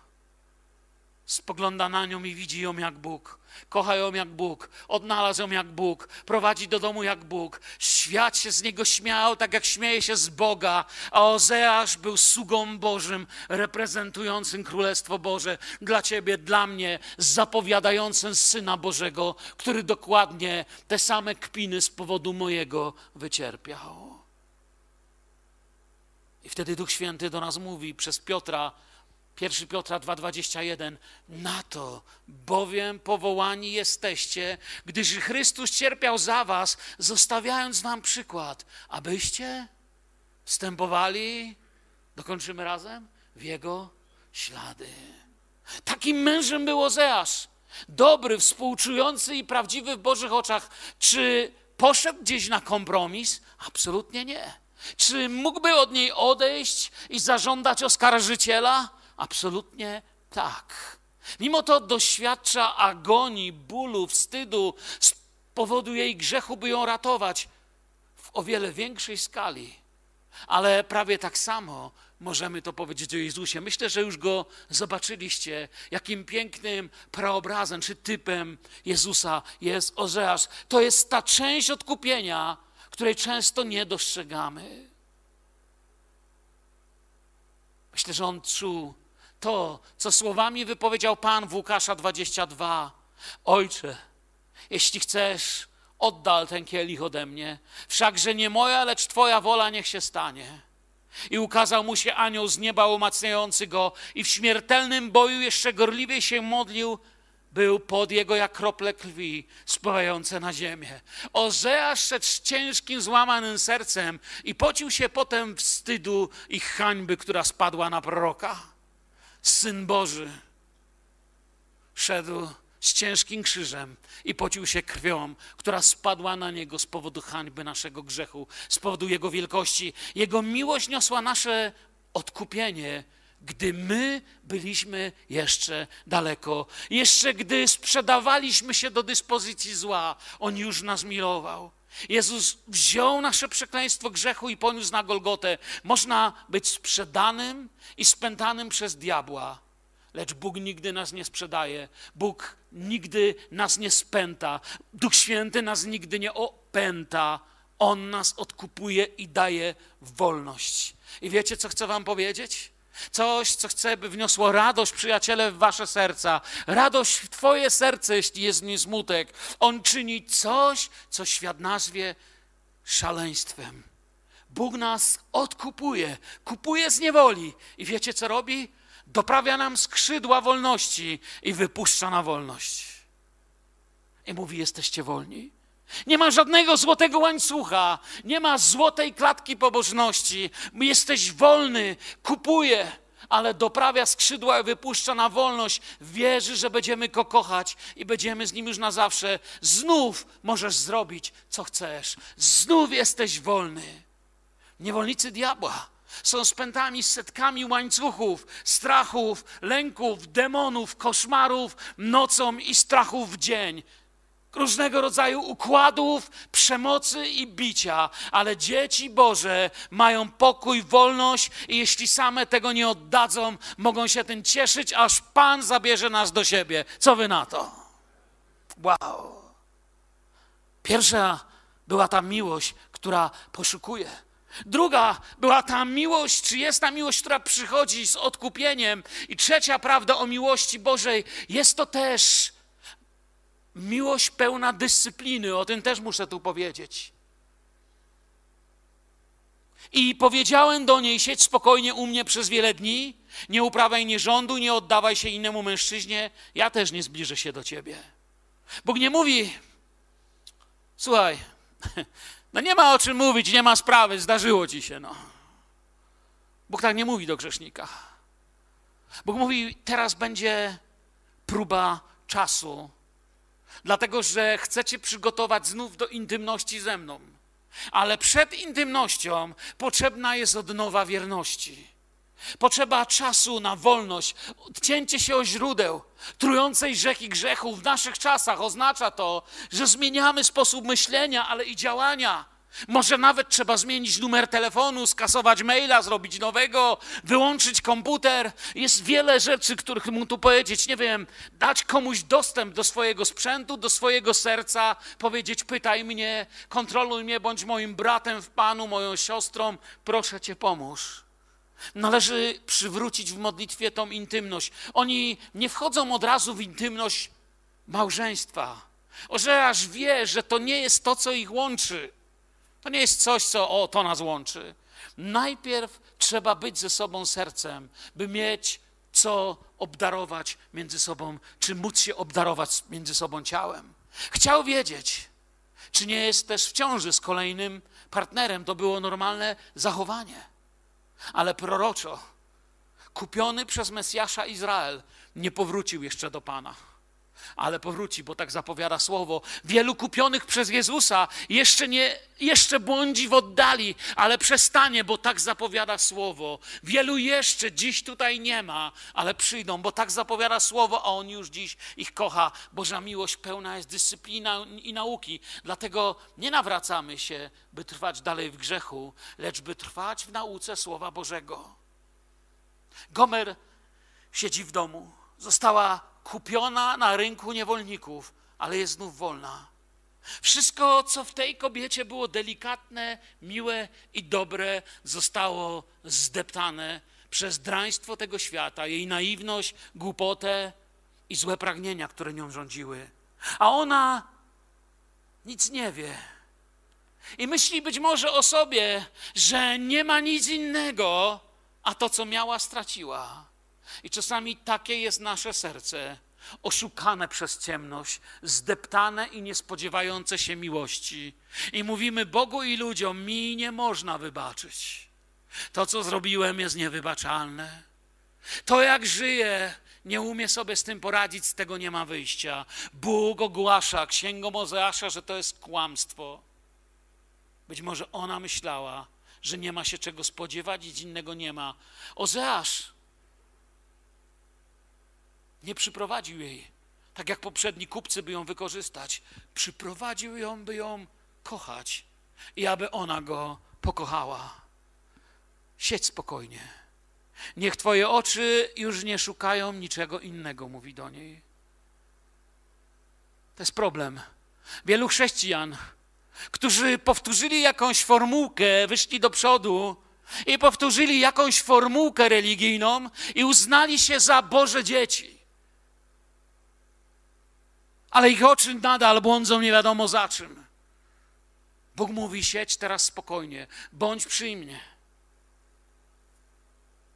spogląda na nią i widzi ją jak Bóg. Kocha ją jak Bóg, odnalazł ją jak Bóg, prowadzi do domu jak Bóg. Świat się z niego śmiał, tak jak śmieje się z Boga, a Ozeasz był sługą Bożym, reprezentującym Królestwo Boże dla ciebie, dla mnie, zapowiadającym Syna Bożego, który dokładnie te same kpiny z powodu mojego wycierpiał. I wtedy Duch Święty do nas mówi przez Piotra, 1 Piotra 2,21 Na to bowiem powołani jesteście, gdyż Chrystus cierpiał za was, zostawiając wam przykład, abyście wstępowali, dokończymy razem, w Jego ślady. Takim mężem był Ozeasz. Dobry, współczujący i prawdziwy w Bożych oczach. Czy poszedł gdzieś na kompromis? Absolutnie nie. Czy mógłby od niej odejść i zażądać oskarżyciela? Absolutnie tak. Mimo to doświadcza agonii, bólu, wstydu z powodu jej grzechu, by ją ratować w o wiele większej skali. Ale prawie tak samo możemy to powiedzieć o Jezusie. Myślę, że już go zobaczyliście, jakim pięknym preobrazem czy typem Jezusa jest Ozeasz. To jest ta część odkupienia, której często nie dostrzegamy. Myślę, że on czuł to, co słowami wypowiedział Pan w Łukasza 22. Ojcze, jeśli chcesz, oddal ten kielich ode mnie, wszakże nie moja, lecz Twoja wola niech się stanie. I ukazał mu się anioł z nieba umacniający go i w śmiertelnym boju jeszcze gorliwie się modlił, był pod jego jak krople krwi spływające na ziemię. Ozeasz szedł z ciężkim, złamanym sercem i pocił się potem wstydu i hańby, która spadła na proroka. Syn Boży szedł z ciężkim krzyżem i pocił się krwią, która spadła na niego z powodu hańby naszego grzechu, z powodu jego wielkości. Jego miłość niosła nasze odkupienie gdy my byliśmy jeszcze daleko, jeszcze gdy sprzedawaliśmy się do dyspozycji zła, On już nas milował. Jezus wziął nasze przekleństwo grzechu i poniósł na Golgotę. Można być sprzedanym i spętanym przez diabła, lecz Bóg nigdy nas nie sprzedaje. Bóg nigdy nas nie spęta. Duch Święty nas nigdy nie opęta. On nas odkupuje i daje wolność. I wiecie, co chcę Wam powiedzieć? Coś, co chcę, by wniosło radość, przyjaciele, w wasze serca. Radość w twoje serce, jeśli jest nie smutek. On czyni coś, co świat nazwie szaleństwem. Bóg nas odkupuje, kupuje z niewoli. I wiecie, co robi? Doprawia nam skrzydła wolności i wypuszcza na wolność. I mówi, jesteście wolni. Nie ma żadnego złotego łańcucha, nie ma złotej klatki pobożności. Jesteś wolny, kupuje, ale doprawia skrzydła i wypuszcza na wolność. Wierzy, że będziemy go kochać i będziemy z nim już na zawsze. Znów możesz zrobić, co chcesz. Znów jesteś wolny. Niewolnicy diabła są spętani setkami łańcuchów, strachów, lęków, demonów, koszmarów nocą i strachów w dzień różnego rodzaju układów, przemocy i bicia, ale dzieci Boże mają pokój, wolność i jeśli same tego nie oddadzą, mogą się tym cieszyć, aż Pan zabierze nas do siebie. Co wy na to? Wow. Pierwsza była ta miłość, która poszukuje. Druga była ta miłość, czy jest ta miłość, która przychodzi z odkupieniem. I trzecia prawda o miłości Bożej jest to też miłość pełna dyscypliny, o tym też muszę tu powiedzieć. I powiedziałem do niej: siedź spokojnie u mnie przez wiele dni, nie uprawiaj nierządu, nie oddawaj się innemu mężczyźnie, ja też nie zbliżę się do ciebie. Bóg nie mówi, słuchaj, no nie ma o czym mówić, nie ma sprawy, zdarzyło ci się, no. Bóg tak nie mówi do grzesznika. Bóg mówi, teraz będzie próba czasu, dlatego że chcecie przygotować znów do intymności ze mną. Ale przed intymnością potrzebna jest odnowa wierności. Potrzeba czasu na wolność, odcięcie się od źródeł trującej rzeki grzechu w naszych czasach oznacza to, że zmieniamy sposób myślenia, ale i działania. Może nawet trzeba zmienić numer telefonu, skasować maila, zrobić nowego, wyłączyć komputer. Jest wiele rzeczy, których mu tu powiedzieć. Nie wiem, dać komuś dostęp do swojego sprzętu, do swojego serca, powiedzieć: pytaj mnie, kontroluj mnie, bądź moim bratem w Panu, moją siostrą, proszę Cię, pomóż. Należy przywrócić w modlitwie tą intymność. Oni nie wchodzą od razu w intymność małżeństwa. Ożeasz wie, że to nie jest to, co ich łączy. To nie jest coś, co o, to nas łączy. Najpierw trzeba być ze sobą sercem, by mieć co obdarować między sobą, czy móc się obdarować między sobą ciałem. Chciał wiedzieć, czy nie jest też w ciąży z kolejnym partnerem. To było normalne zachowanie. Ale proroczo, kupiony przez Mesjasza Izrael, nie powrócił jeszcze do Pana ale powróci, bo tak zapowiada słowo. Wielu kupionych przez Jezusa jeszcze nie, jeszcze błądzi w oddali, ale przestanie, bo tak zapowiada słowo. Wielu jeszcze dziś tutaj nie ma, ale przyjdą, bo tak zapowiada słowo, a On już dziś ich kocha. Boża miłość pełna jest dyscyplina i nauki. Dlatego nie nawracamy się, by trwać dalej w grzechu, lecz by trwać w nauce Słowa Bożego. Gomer siedzi w domu. Została kupiona na rynku niewolników, ale jest znów wolna. Wszystko, co w tej kobiecie było delikatne, miłe i dobre, zostało zdeptane przez draństwo tego świata, jej naiwność, głupotę i złe pragnienia, które nią rządziły. A ona nic nie wie. I myśli być może o sobie, że nie ma nic innego, a to, co miała, straciła. I czasami takie jest nasze serce, oszukane przez ciemność, zdeptane i niespodziewające się miłości. I mówimy Bogu i ludziom: Mi nie można wybaczyć. To, co zrobiłem, jest niewybaczalne. To, jak żyję, nie umie sobie z tym poradzić, z tego nie ma wyjścia. Bóg ogłasza księgą Mozeasza, że to jest kłamstwo. Być może ona myślała, że nie ma się czego spodziewać, nic innego nie ma. Ozeasz nie przyprowadził jej, tak jak poprzedni kupcy, by ją wykorzystać. Przyprowadził ją, by ją kochać i aby ona go pokochała. Siedź spokojnie. Niech Twoje oczy już nie szukają niczego innego, mówi do niej. To jest problem. Wielu chrześcijan, którzy powtórzyli jakąś formułkę, wyszli do przodu i powtórzyli jakąś formułkę religijną i uznali się za Boże dzieci. Ale ich oczy nadal błądzą nie wiadomo za czym. Bóg mówi: siedź teraz spokojnie, bądź przy mnie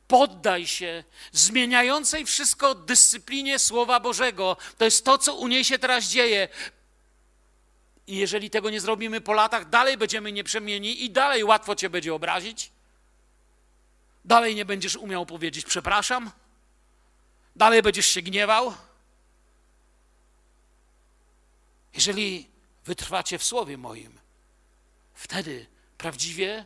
poddaj się zmieniającej wszystko dyscyplinie Słowa Bożego. To jest to, co u niej się teraz dzieje. I jeżeli tego nie zrobimy po latach, dalej będziemy nieprzemieni i dalej łatwo cię będzie obrazić. Dalej nie będziesz umiał powiedzieć przepraszam. Dalej będziesz się gniewał. Jeżeli wytrwacie w słowie moim, wtedy prawdziwie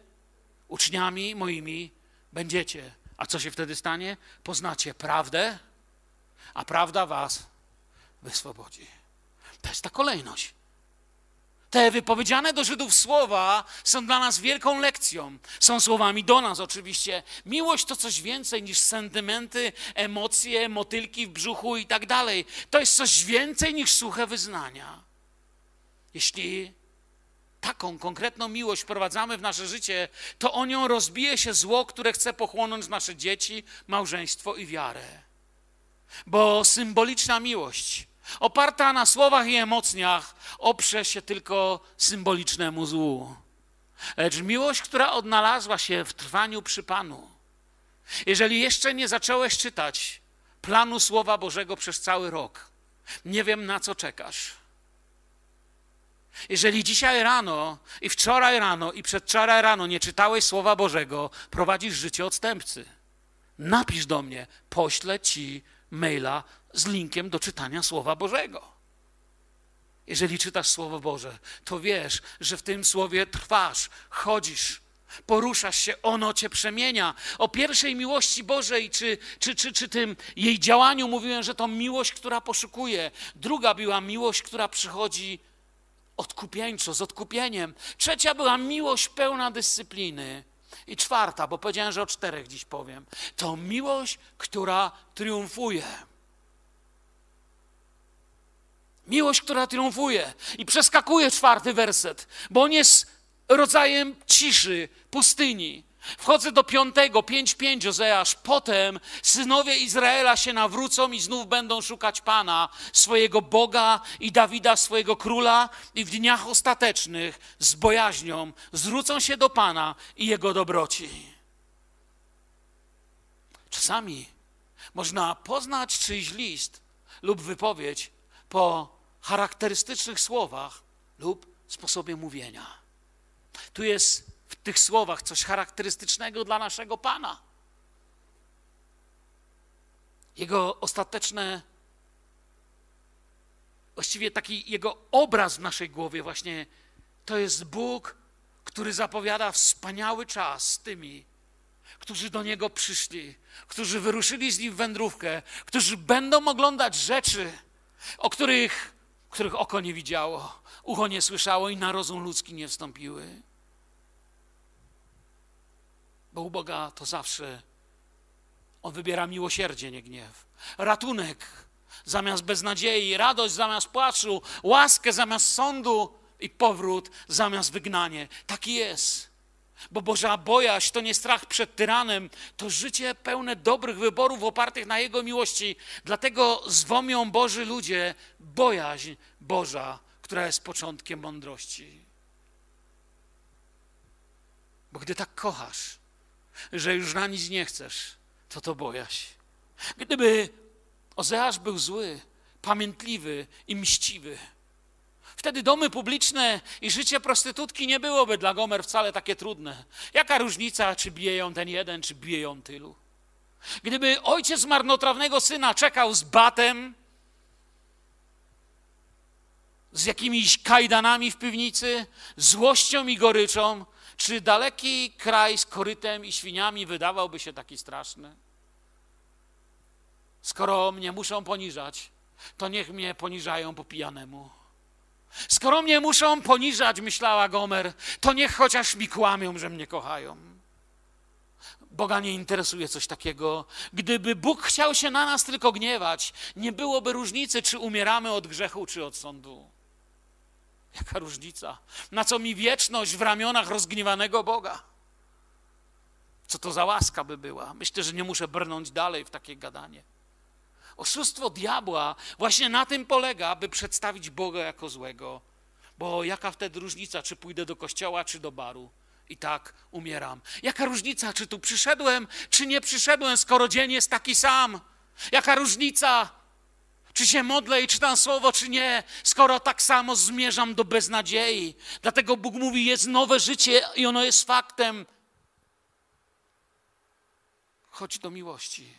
uczniami moimi będziecie. A co się wtedy stanie? Poznacie prawdę, a prawda was wyswobodzi. To jest ta kolejność. Te wypowiedziane do Żydów słowa są dla nas wielką lekcją. Są słowami do nas oczywiście. Miłość to coś więcej niż sentymenty, emocje, motylki w brzuchu i tak dalej. To jest coś więcej niż suche wyznania. Jeśli taką konkretną miłość wprowadzamy w nasze życie, to o nią rozbije się zło, które chce pochłonąć nasze dzieci, małżeństwo i wiarę. Bo symboliczna miłość, oparta na słowach i emocjach, oprze się tylko symbolicznemu złu. Lecz miłość, która odnalazła się w trwaniu przy Panu, jeżeli jeszcze nie zacząłeś czytać planu Słowa Bożego przez cały rok, nie wiem na co czekasz. Jeżeli dzisiaj rano i wczoraj rano i przedwczoraj rano nie czytałeś Słowa Bożego, prowadzisz życie odstępcy. Napisz do mnie, poślę ci maila z linkiem do czytania Słowa Bożego. Jeżeli czytasz Słowo Boże, to wiesz, że w tym Słowie trwasz, chodzisz, poruszasz się, ono cię przemienia. O pierwszej miłości Bożej, czy, czy, czy, czy tym jej działaniu mówiłem, że to miłość, która poszukuje. Druga była miłość, która przychodzi odkupieńczo, z odkupieniem. Trzecia była miłość pełna dyscypliny. I czwarta, bo powiedziałem, że o czterech dziś powiem, to miłość, która triumfuje. Miłość, która triumfuje. I przeskakuje czwarty werset, bo on jest rodzajem ciszy, pustyni. Wchodzę do piątego, pięć, pięć, Ozeasz. Potem synowie Izraela się nawrócą i znów będą szukać Pana, swojego Boga i Dawida, swojego króla, i w dniach ostatecznych z bojaźnią zwrócą się do Pana i Jego dobroci. Czasami można poznać czyjś list lub wypowiedź po charakterystycznych słowach lub sposobie mówienia. Tu jest w tych słowach coś charakterystycznego dla naszego Pana. Jego ostateczne, właściwie taki jego obraz w naszej głowie, właśnie to jest Bóg, który zapowiada wspaniały czas z tymi, którzy do Niego przyszli, którzy wyruszyli z Nim w wędrówkę, którzy będą oglądać rzeczy, o których, których oko nie widziało, ucho nie słyszało i na rozum ludzki nie wstąpiły. Bo u Boga to zawsze On wybiera miłosierdzie, nie gniew. Ratunek zamiast beznadziei, radość zamiast płaczu, łaskę zamiast sądu i powrót zamiast wygnanie. Taki jest. Bo Boża bojaźń to nie strach przed tyranem, to życie pełne dobrych wyborów opartych na Jego miłości. Dlatego zwomią Boży ludzie bojaźń Boża, która jest początkiem mądrości. Bo gdy tak kochasz, że już na nic nie chcesz, to to bojaźń. Gdyby Ozeasz był zły, pamiętliwy i mściwy. Wtedy domy publiczne i życie prostytutki nie byłoby dla Gomer wcale takie trudne. Jaka różnica, czy bije ją ten jeden, czy bije ją tylu? Gdyby ojciec marnotrawnego syna czekał z batem, z jakimiś kajdanami w piwnicy, złością i goryczą, czy daleki kraj z korytem i świniami wydawałby się taki straszny? Skoro mnie muszą poniżać, to niech mnie poniżają po pijanemu. Skoro mnie muszą poniżać, myślała Gomer, to niech chociaż mi kłamią, że mnie kochają. Boga nie interesuje coś takiego. Gdyby Bóg chciał się na nas tylko gniewać, nie byłoby różnicy, czy umieramy od grzechu, czy od sądu. Jaka różnica? Na co mi wieczność w ramionach rozgniewanego Boga? Co to za łaska by była? Myślę, że nie muszę brnąć dalej w takie gadanie. Oszustwo diabła właśnie na tym polega, by przedstawić Boga jako złego. Bo jaka wtedy różnica, czy pójdę do kościoła, czy do baru? I tak umieram. Jaka różnica, czy tu przyszedłem, czy nie przyszedłem, skoro dzień jest taki sam? Jaka różnica, czy się modlę i czytam słowo, czy nie, skoro tak samo zmierzam do beznadziei? Dlatego Bóg mówi: jest nowe życie i ono jest faktem. Chodź do miłości.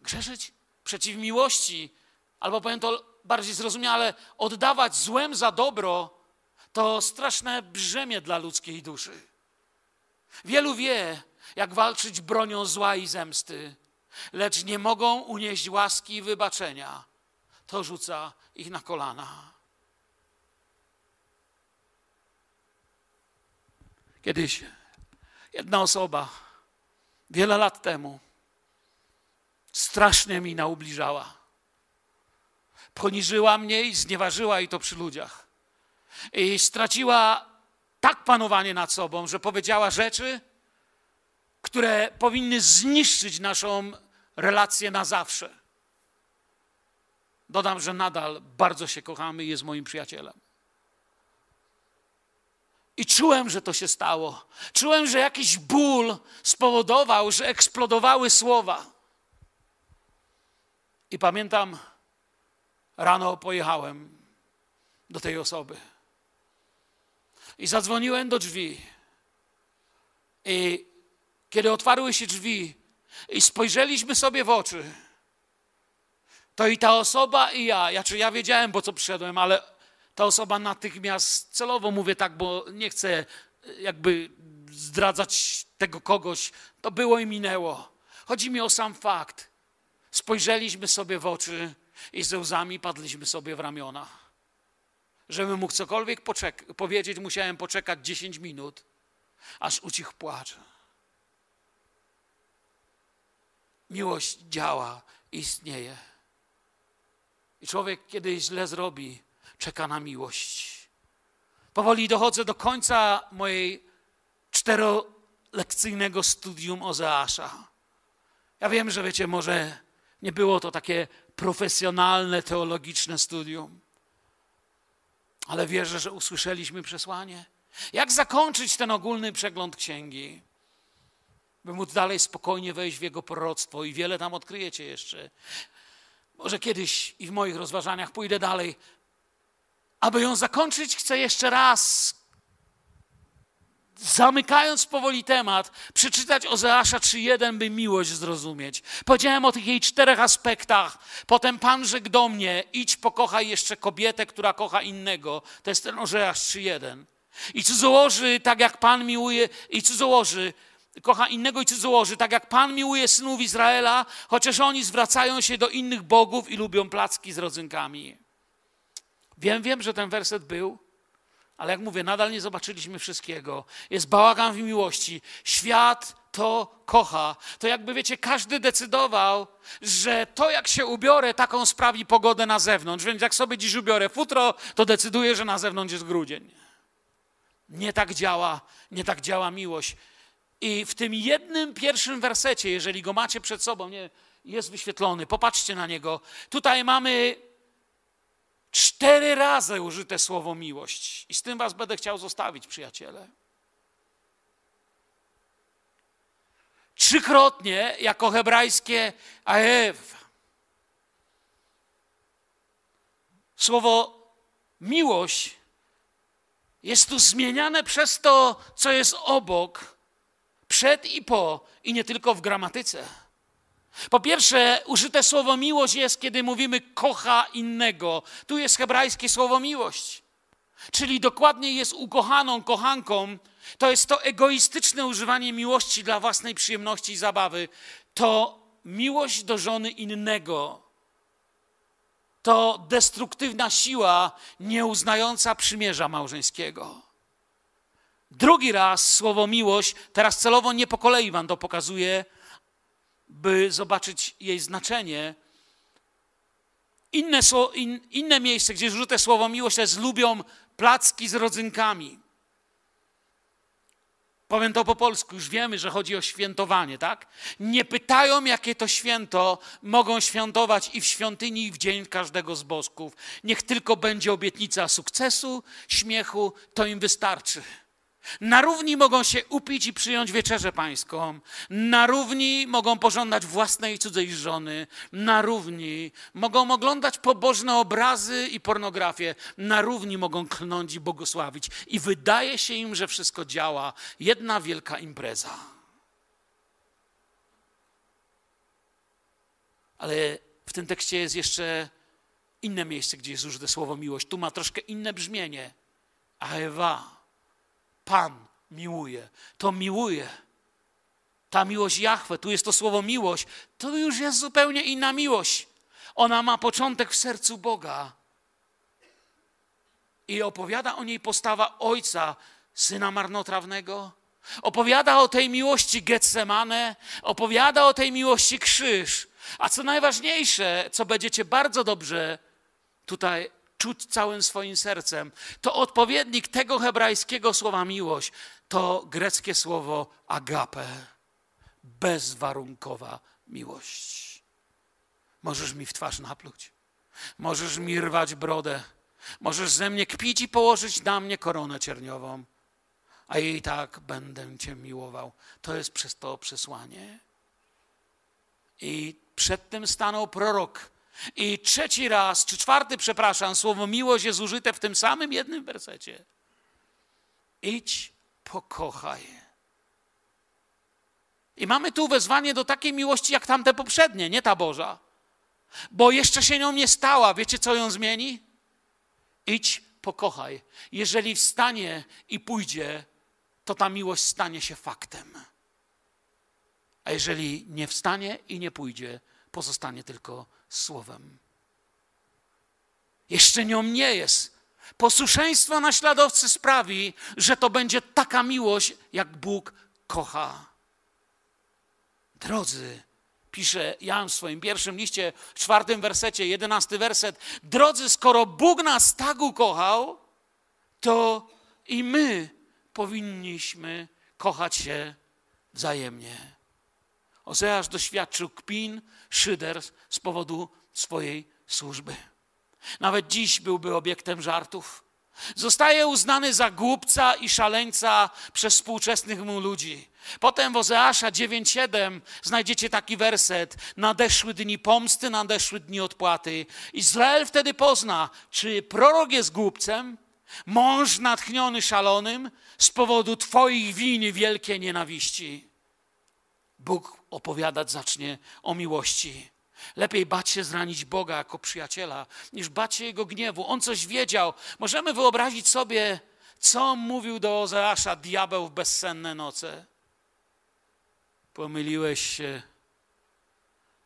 Grzeszyć przeciw miłości, albo powiem to bardziej zrozumiale, oddawać złem za dobro, to straszne brzemię dla ludzkiej duszy. Wielu wie, jak walczyć bronią zła i zemsty, lecz nie mogą unieść łaski i wybaczenia. To rzuca ich na kolana. Kiedyś jedna osoba, wiele lat temu, strasznie mi naubliżała. Poniżyła mnie i znieważyła i to przy ludziach. I straciła tak panowanie nad sobą, że powiedziała rzeczy, które powinny zniszczyć naszą relację na zawsze. Dodam, że nadal bardzo się kochamy i jest moim przyjacielem. I czułem, że to się stało. Czułem, że jakiś ból spowodował, że eksplodowały słowa. I pamiętam, rano pojechałem do tej osoby. I zadzwoniłem do drzwi. I kiedy otwarły się drzwi i spojrzeliśmy sobie w oczy, to i ta osoba, i ja, ja czy ja wiedziałem, po co przyszedłem, ale ta osoba natychmiast, celowo mówię tak, bo nie chcę jakby zdradzać tego kogoś, to było i minęło. Chodzi mi o sam fakt. Spojrzeliśmy sobie w oczy i ze łzami padliśmy sobie w ramiona. Żebym mógł cokolwiek powiedzieć, musiałem poczekać 10 minut, aż ucichł płacz. Miłość działa, istnieje. I człowiek, kiedy źle zrobi, czeka na miłość. Powoli dochodzę do końca mojej czterolekcyjnego studium Ozeasza. Ja wiem, że wiecie, może nie było to takie profesjonalne, teologiczne studium, ale wierzę, że usłyszeliśmy przesłanie. Jak zakończyć ten ogólny przegląd księgi? By móc dalej spokojnie wejść w jego proroctwo i wiele tam odkryjecie jeszcze. Może kiedyś i w moich rozważaniach pójdę dalej. Aby ją zakończyć, chcę jeszcze raz zamykając powoli temat, przeczytać Ozeasza 3.1, by miłość zrozumieć. Powiedziałem o tych jej czterech aspektach. Potem Pan rzekł do mnie, idź pokochaj jeszcze kobietę, która kocha innego. To jest ten Ozeasz 3.1. I cudzołoży, tak jak Pan miłuje, i cudzołoży, kocha innego i cudzołoży, tak jak Pan miłuje synów Izraela, chociaż oni zwracają się do innych bogów i lubią placki z rodzynkami. Wiem, wiem, że ten werset był, ale jak mówię, nadal nie zobaczyliśmy wszystkiego. Jest bałagan w miłości. Świat to kocha. To jakby, wiecie, każdy decydował, że to, jak się ubiorę, taką sprawi pogodę na zewnątrz. Więc jak sobie dziś ubiorę futro, to decyduję, że na zewnątrz jest grudzień. Nie tak działa, nie tak działa miłość. I w tym jednym pierwszym wersecie, jeżeli go macie przed sobą, nie, jest wyświetlony, popatrzcie na niego. Tutaj mamy Cztery razy użyte słowo miłość. I z tym was będę chciał zostawić, przyjaciele. Trzykrotnie jako hebrajskie aew. Słowo miłość jest tu zmieniane przez to, co jest obok, przed i po, i nie tylko w gramatyce. Po pierwsze, użyte słowo miłość jest, kiedy mówimy kocha innego. Tu jest hebrajskie słowo miłość. Czyli dokładnie jest ukochaną, kochanką. To jest to egoistyczne używanie miłości dla własnej przyjemności i zabawy. To miłość do żony innego. To destruktywna siła nieuznająca przymierza małżeńskiego. Drugi raz słowo miłość, teraz celowo nie po kolei wam to pokazuję, by zobaczyć jej znaczenie. Inne, in, inne miejsce, gdzie jest słowo miłość, to jest lubią placki z rodzynkami. Powiem to po polsku, już wiemy, że chodzi o świętowanie, tak? Nie pytają, jakie to święto mogą świętować i w świątyni, i w dzień każdego z bosków. Niech tylko będzie obietnica sukcesu, śmiechu, to im wystarczy. Na równi mogą się upić i przyjąć wieczerzę pańską. Na równi mogą pożądać własnej cudzej żony. Na równi mogą oglądać pobożne obrazy i pornografię. Na równi mogą klnąć i błogosławić. I wydaje się im, że wszystko działa. Jedna wielka impreza. Ale w tym tekście jest jeszcze inne miejsce, gdzie jest użyte słowo miłość. Tu ma troszkę inne brzmienie. A Ewa Pan miłuje. To miłuje. Ta miłość Jahwe, tu jest to słowo miłość, to już jest zupełnie inna miłość. Ona ma początek w sercu Boga. I opowiada o niej postawa ojca, syna marnotrawnego. Opowiada o tej miłości Getsemane, opowiada o tej miłości krzyż. A co najważniejsze, co będziecie bardzo dobrze tutaj czuć całym swoim sercem. To odpowiednik tego hebrajskiego słowa miłość to greckie słowo agape, bezwarunkowa miłość. Możesz mi w twarz napluć, możesz mi rwać brodę, możesz ze mnie kpić i położyć na mnie koronę cierniową, a i tak będę Cię miłował. To jest przez to przesłanie. I przed tym stanął prorok i trzeci raz, czy czwarty, przepraszam, słowo miłość jest użyte w tym samym jednym wersecie. Idź, pokochaj. I mamy tu wezwanie do takiej miłości jak tamte poprzednie, nie ta Boża. Bo jeszcze się nią nie stała. Wiecie, co ją zmieni? Idź, pokochaj. Jeżeli wstanie i pójdzie, to ta miłość stanie się faktem. A jeżeli nie wstanie i nie pójdzie, pozostanie tylko słowem. Jeszcze nią nie jest. Posłuszeństwo naśladowcy sprawi, że to będzie taka miłość, jak Bóg kocha. Drodzy, pisze Jan w swoim pierwszym liście, w czwartym wersecie, jedenasty werset. Drodzy, skoro Bóg nas tak ukochał, to i my powinniśmy kochać się wzajemnie. Ozeasz doświadczył kpin, szyder z powodu swojej służby. Nawet dziś byłby obiektem żartów. Zostaje uznany za głupca i szaleńca przez współczesnych mu ludzi. Potem w Ozeasza 9:7 znajdziecie taki werset: Nadeszły dni pomsty, nadeszły dni odpłaty. Izrael wtedy pozna, czy prorok jest głupcem, mąż natchniony szalonym z powodu Twoich win wielkiej nienawiści. Bóg opowiadać zacznie o miłości. Lepiej bać się zranić Boga jako przyjaciela, niż bać się Jego gniewu. On coś wiedział. Możemy wyobrazić sobie, co mówił do Ozeasza diabeł w bezsenne noce. Pomyliłeś się.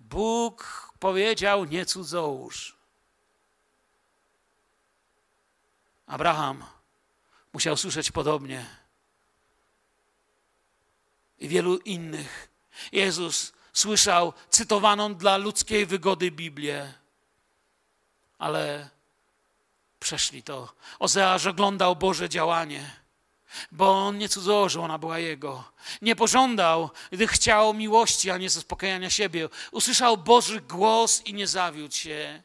Bóg powiedział, nie cudzołóż. Abraham musiał słyszeć podobnie. I wielu innych. Jezus słyszał cytowaną dla ludzkiej wygody Biblię, ale przeszli to. Ozeasz oglądał Boże działanie, bo on nie cudzołożył, ona była jego. Nie pożądał, gdy chciał miłości, a nie zaspokajania siebie. Usłyszał Boży głos i nie zawiódł się.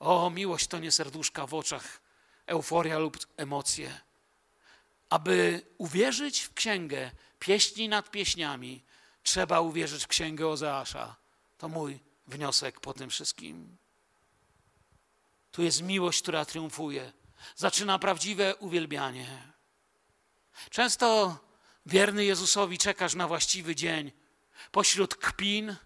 O, miłość to nie serduszka w oczach, euforia lub emocje. Aby uwierzyć w księgę pieśni nad pieśniami, trzeba uwierzyć w księgę Ozeasza. To mój wniosek po tym wszystkim. Tu jest miłość, która triumfuje. Zaczyna prawdziwe uwielbianie. Często wierny Jezusowi czekasz na właściwy dzień. Pośród kpin,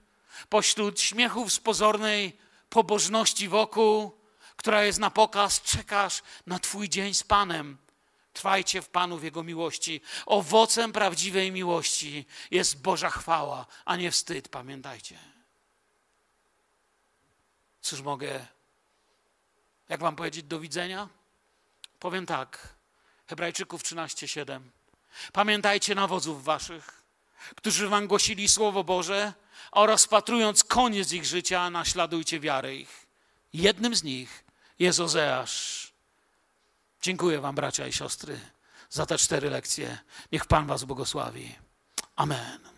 pośród śmiechów z pozornej pobożności wokół, która jest na pokaz, czekasz na Twój dzień z Panem. Trwajcie w Panu w Jego miłości. Owocem prawdziwej miłości jest Boża chwała, a nie wstyd, pamiętajcie. Cóż mogę, jak Wam powiedzieć, do widzenia? Powiem tak, Hebrajczyków 13:7. Pamiętajcie nawozów waszych, którzy wam głosili Słowo Boże, a rozpatrując koniec ich życia, naśladujcie wiarę ich. Jednym z nich jest Ozeasz. Dziękuję wam, bracia i siostry, za te cztery lekcje. Niech Pan was błogosławi. Amen.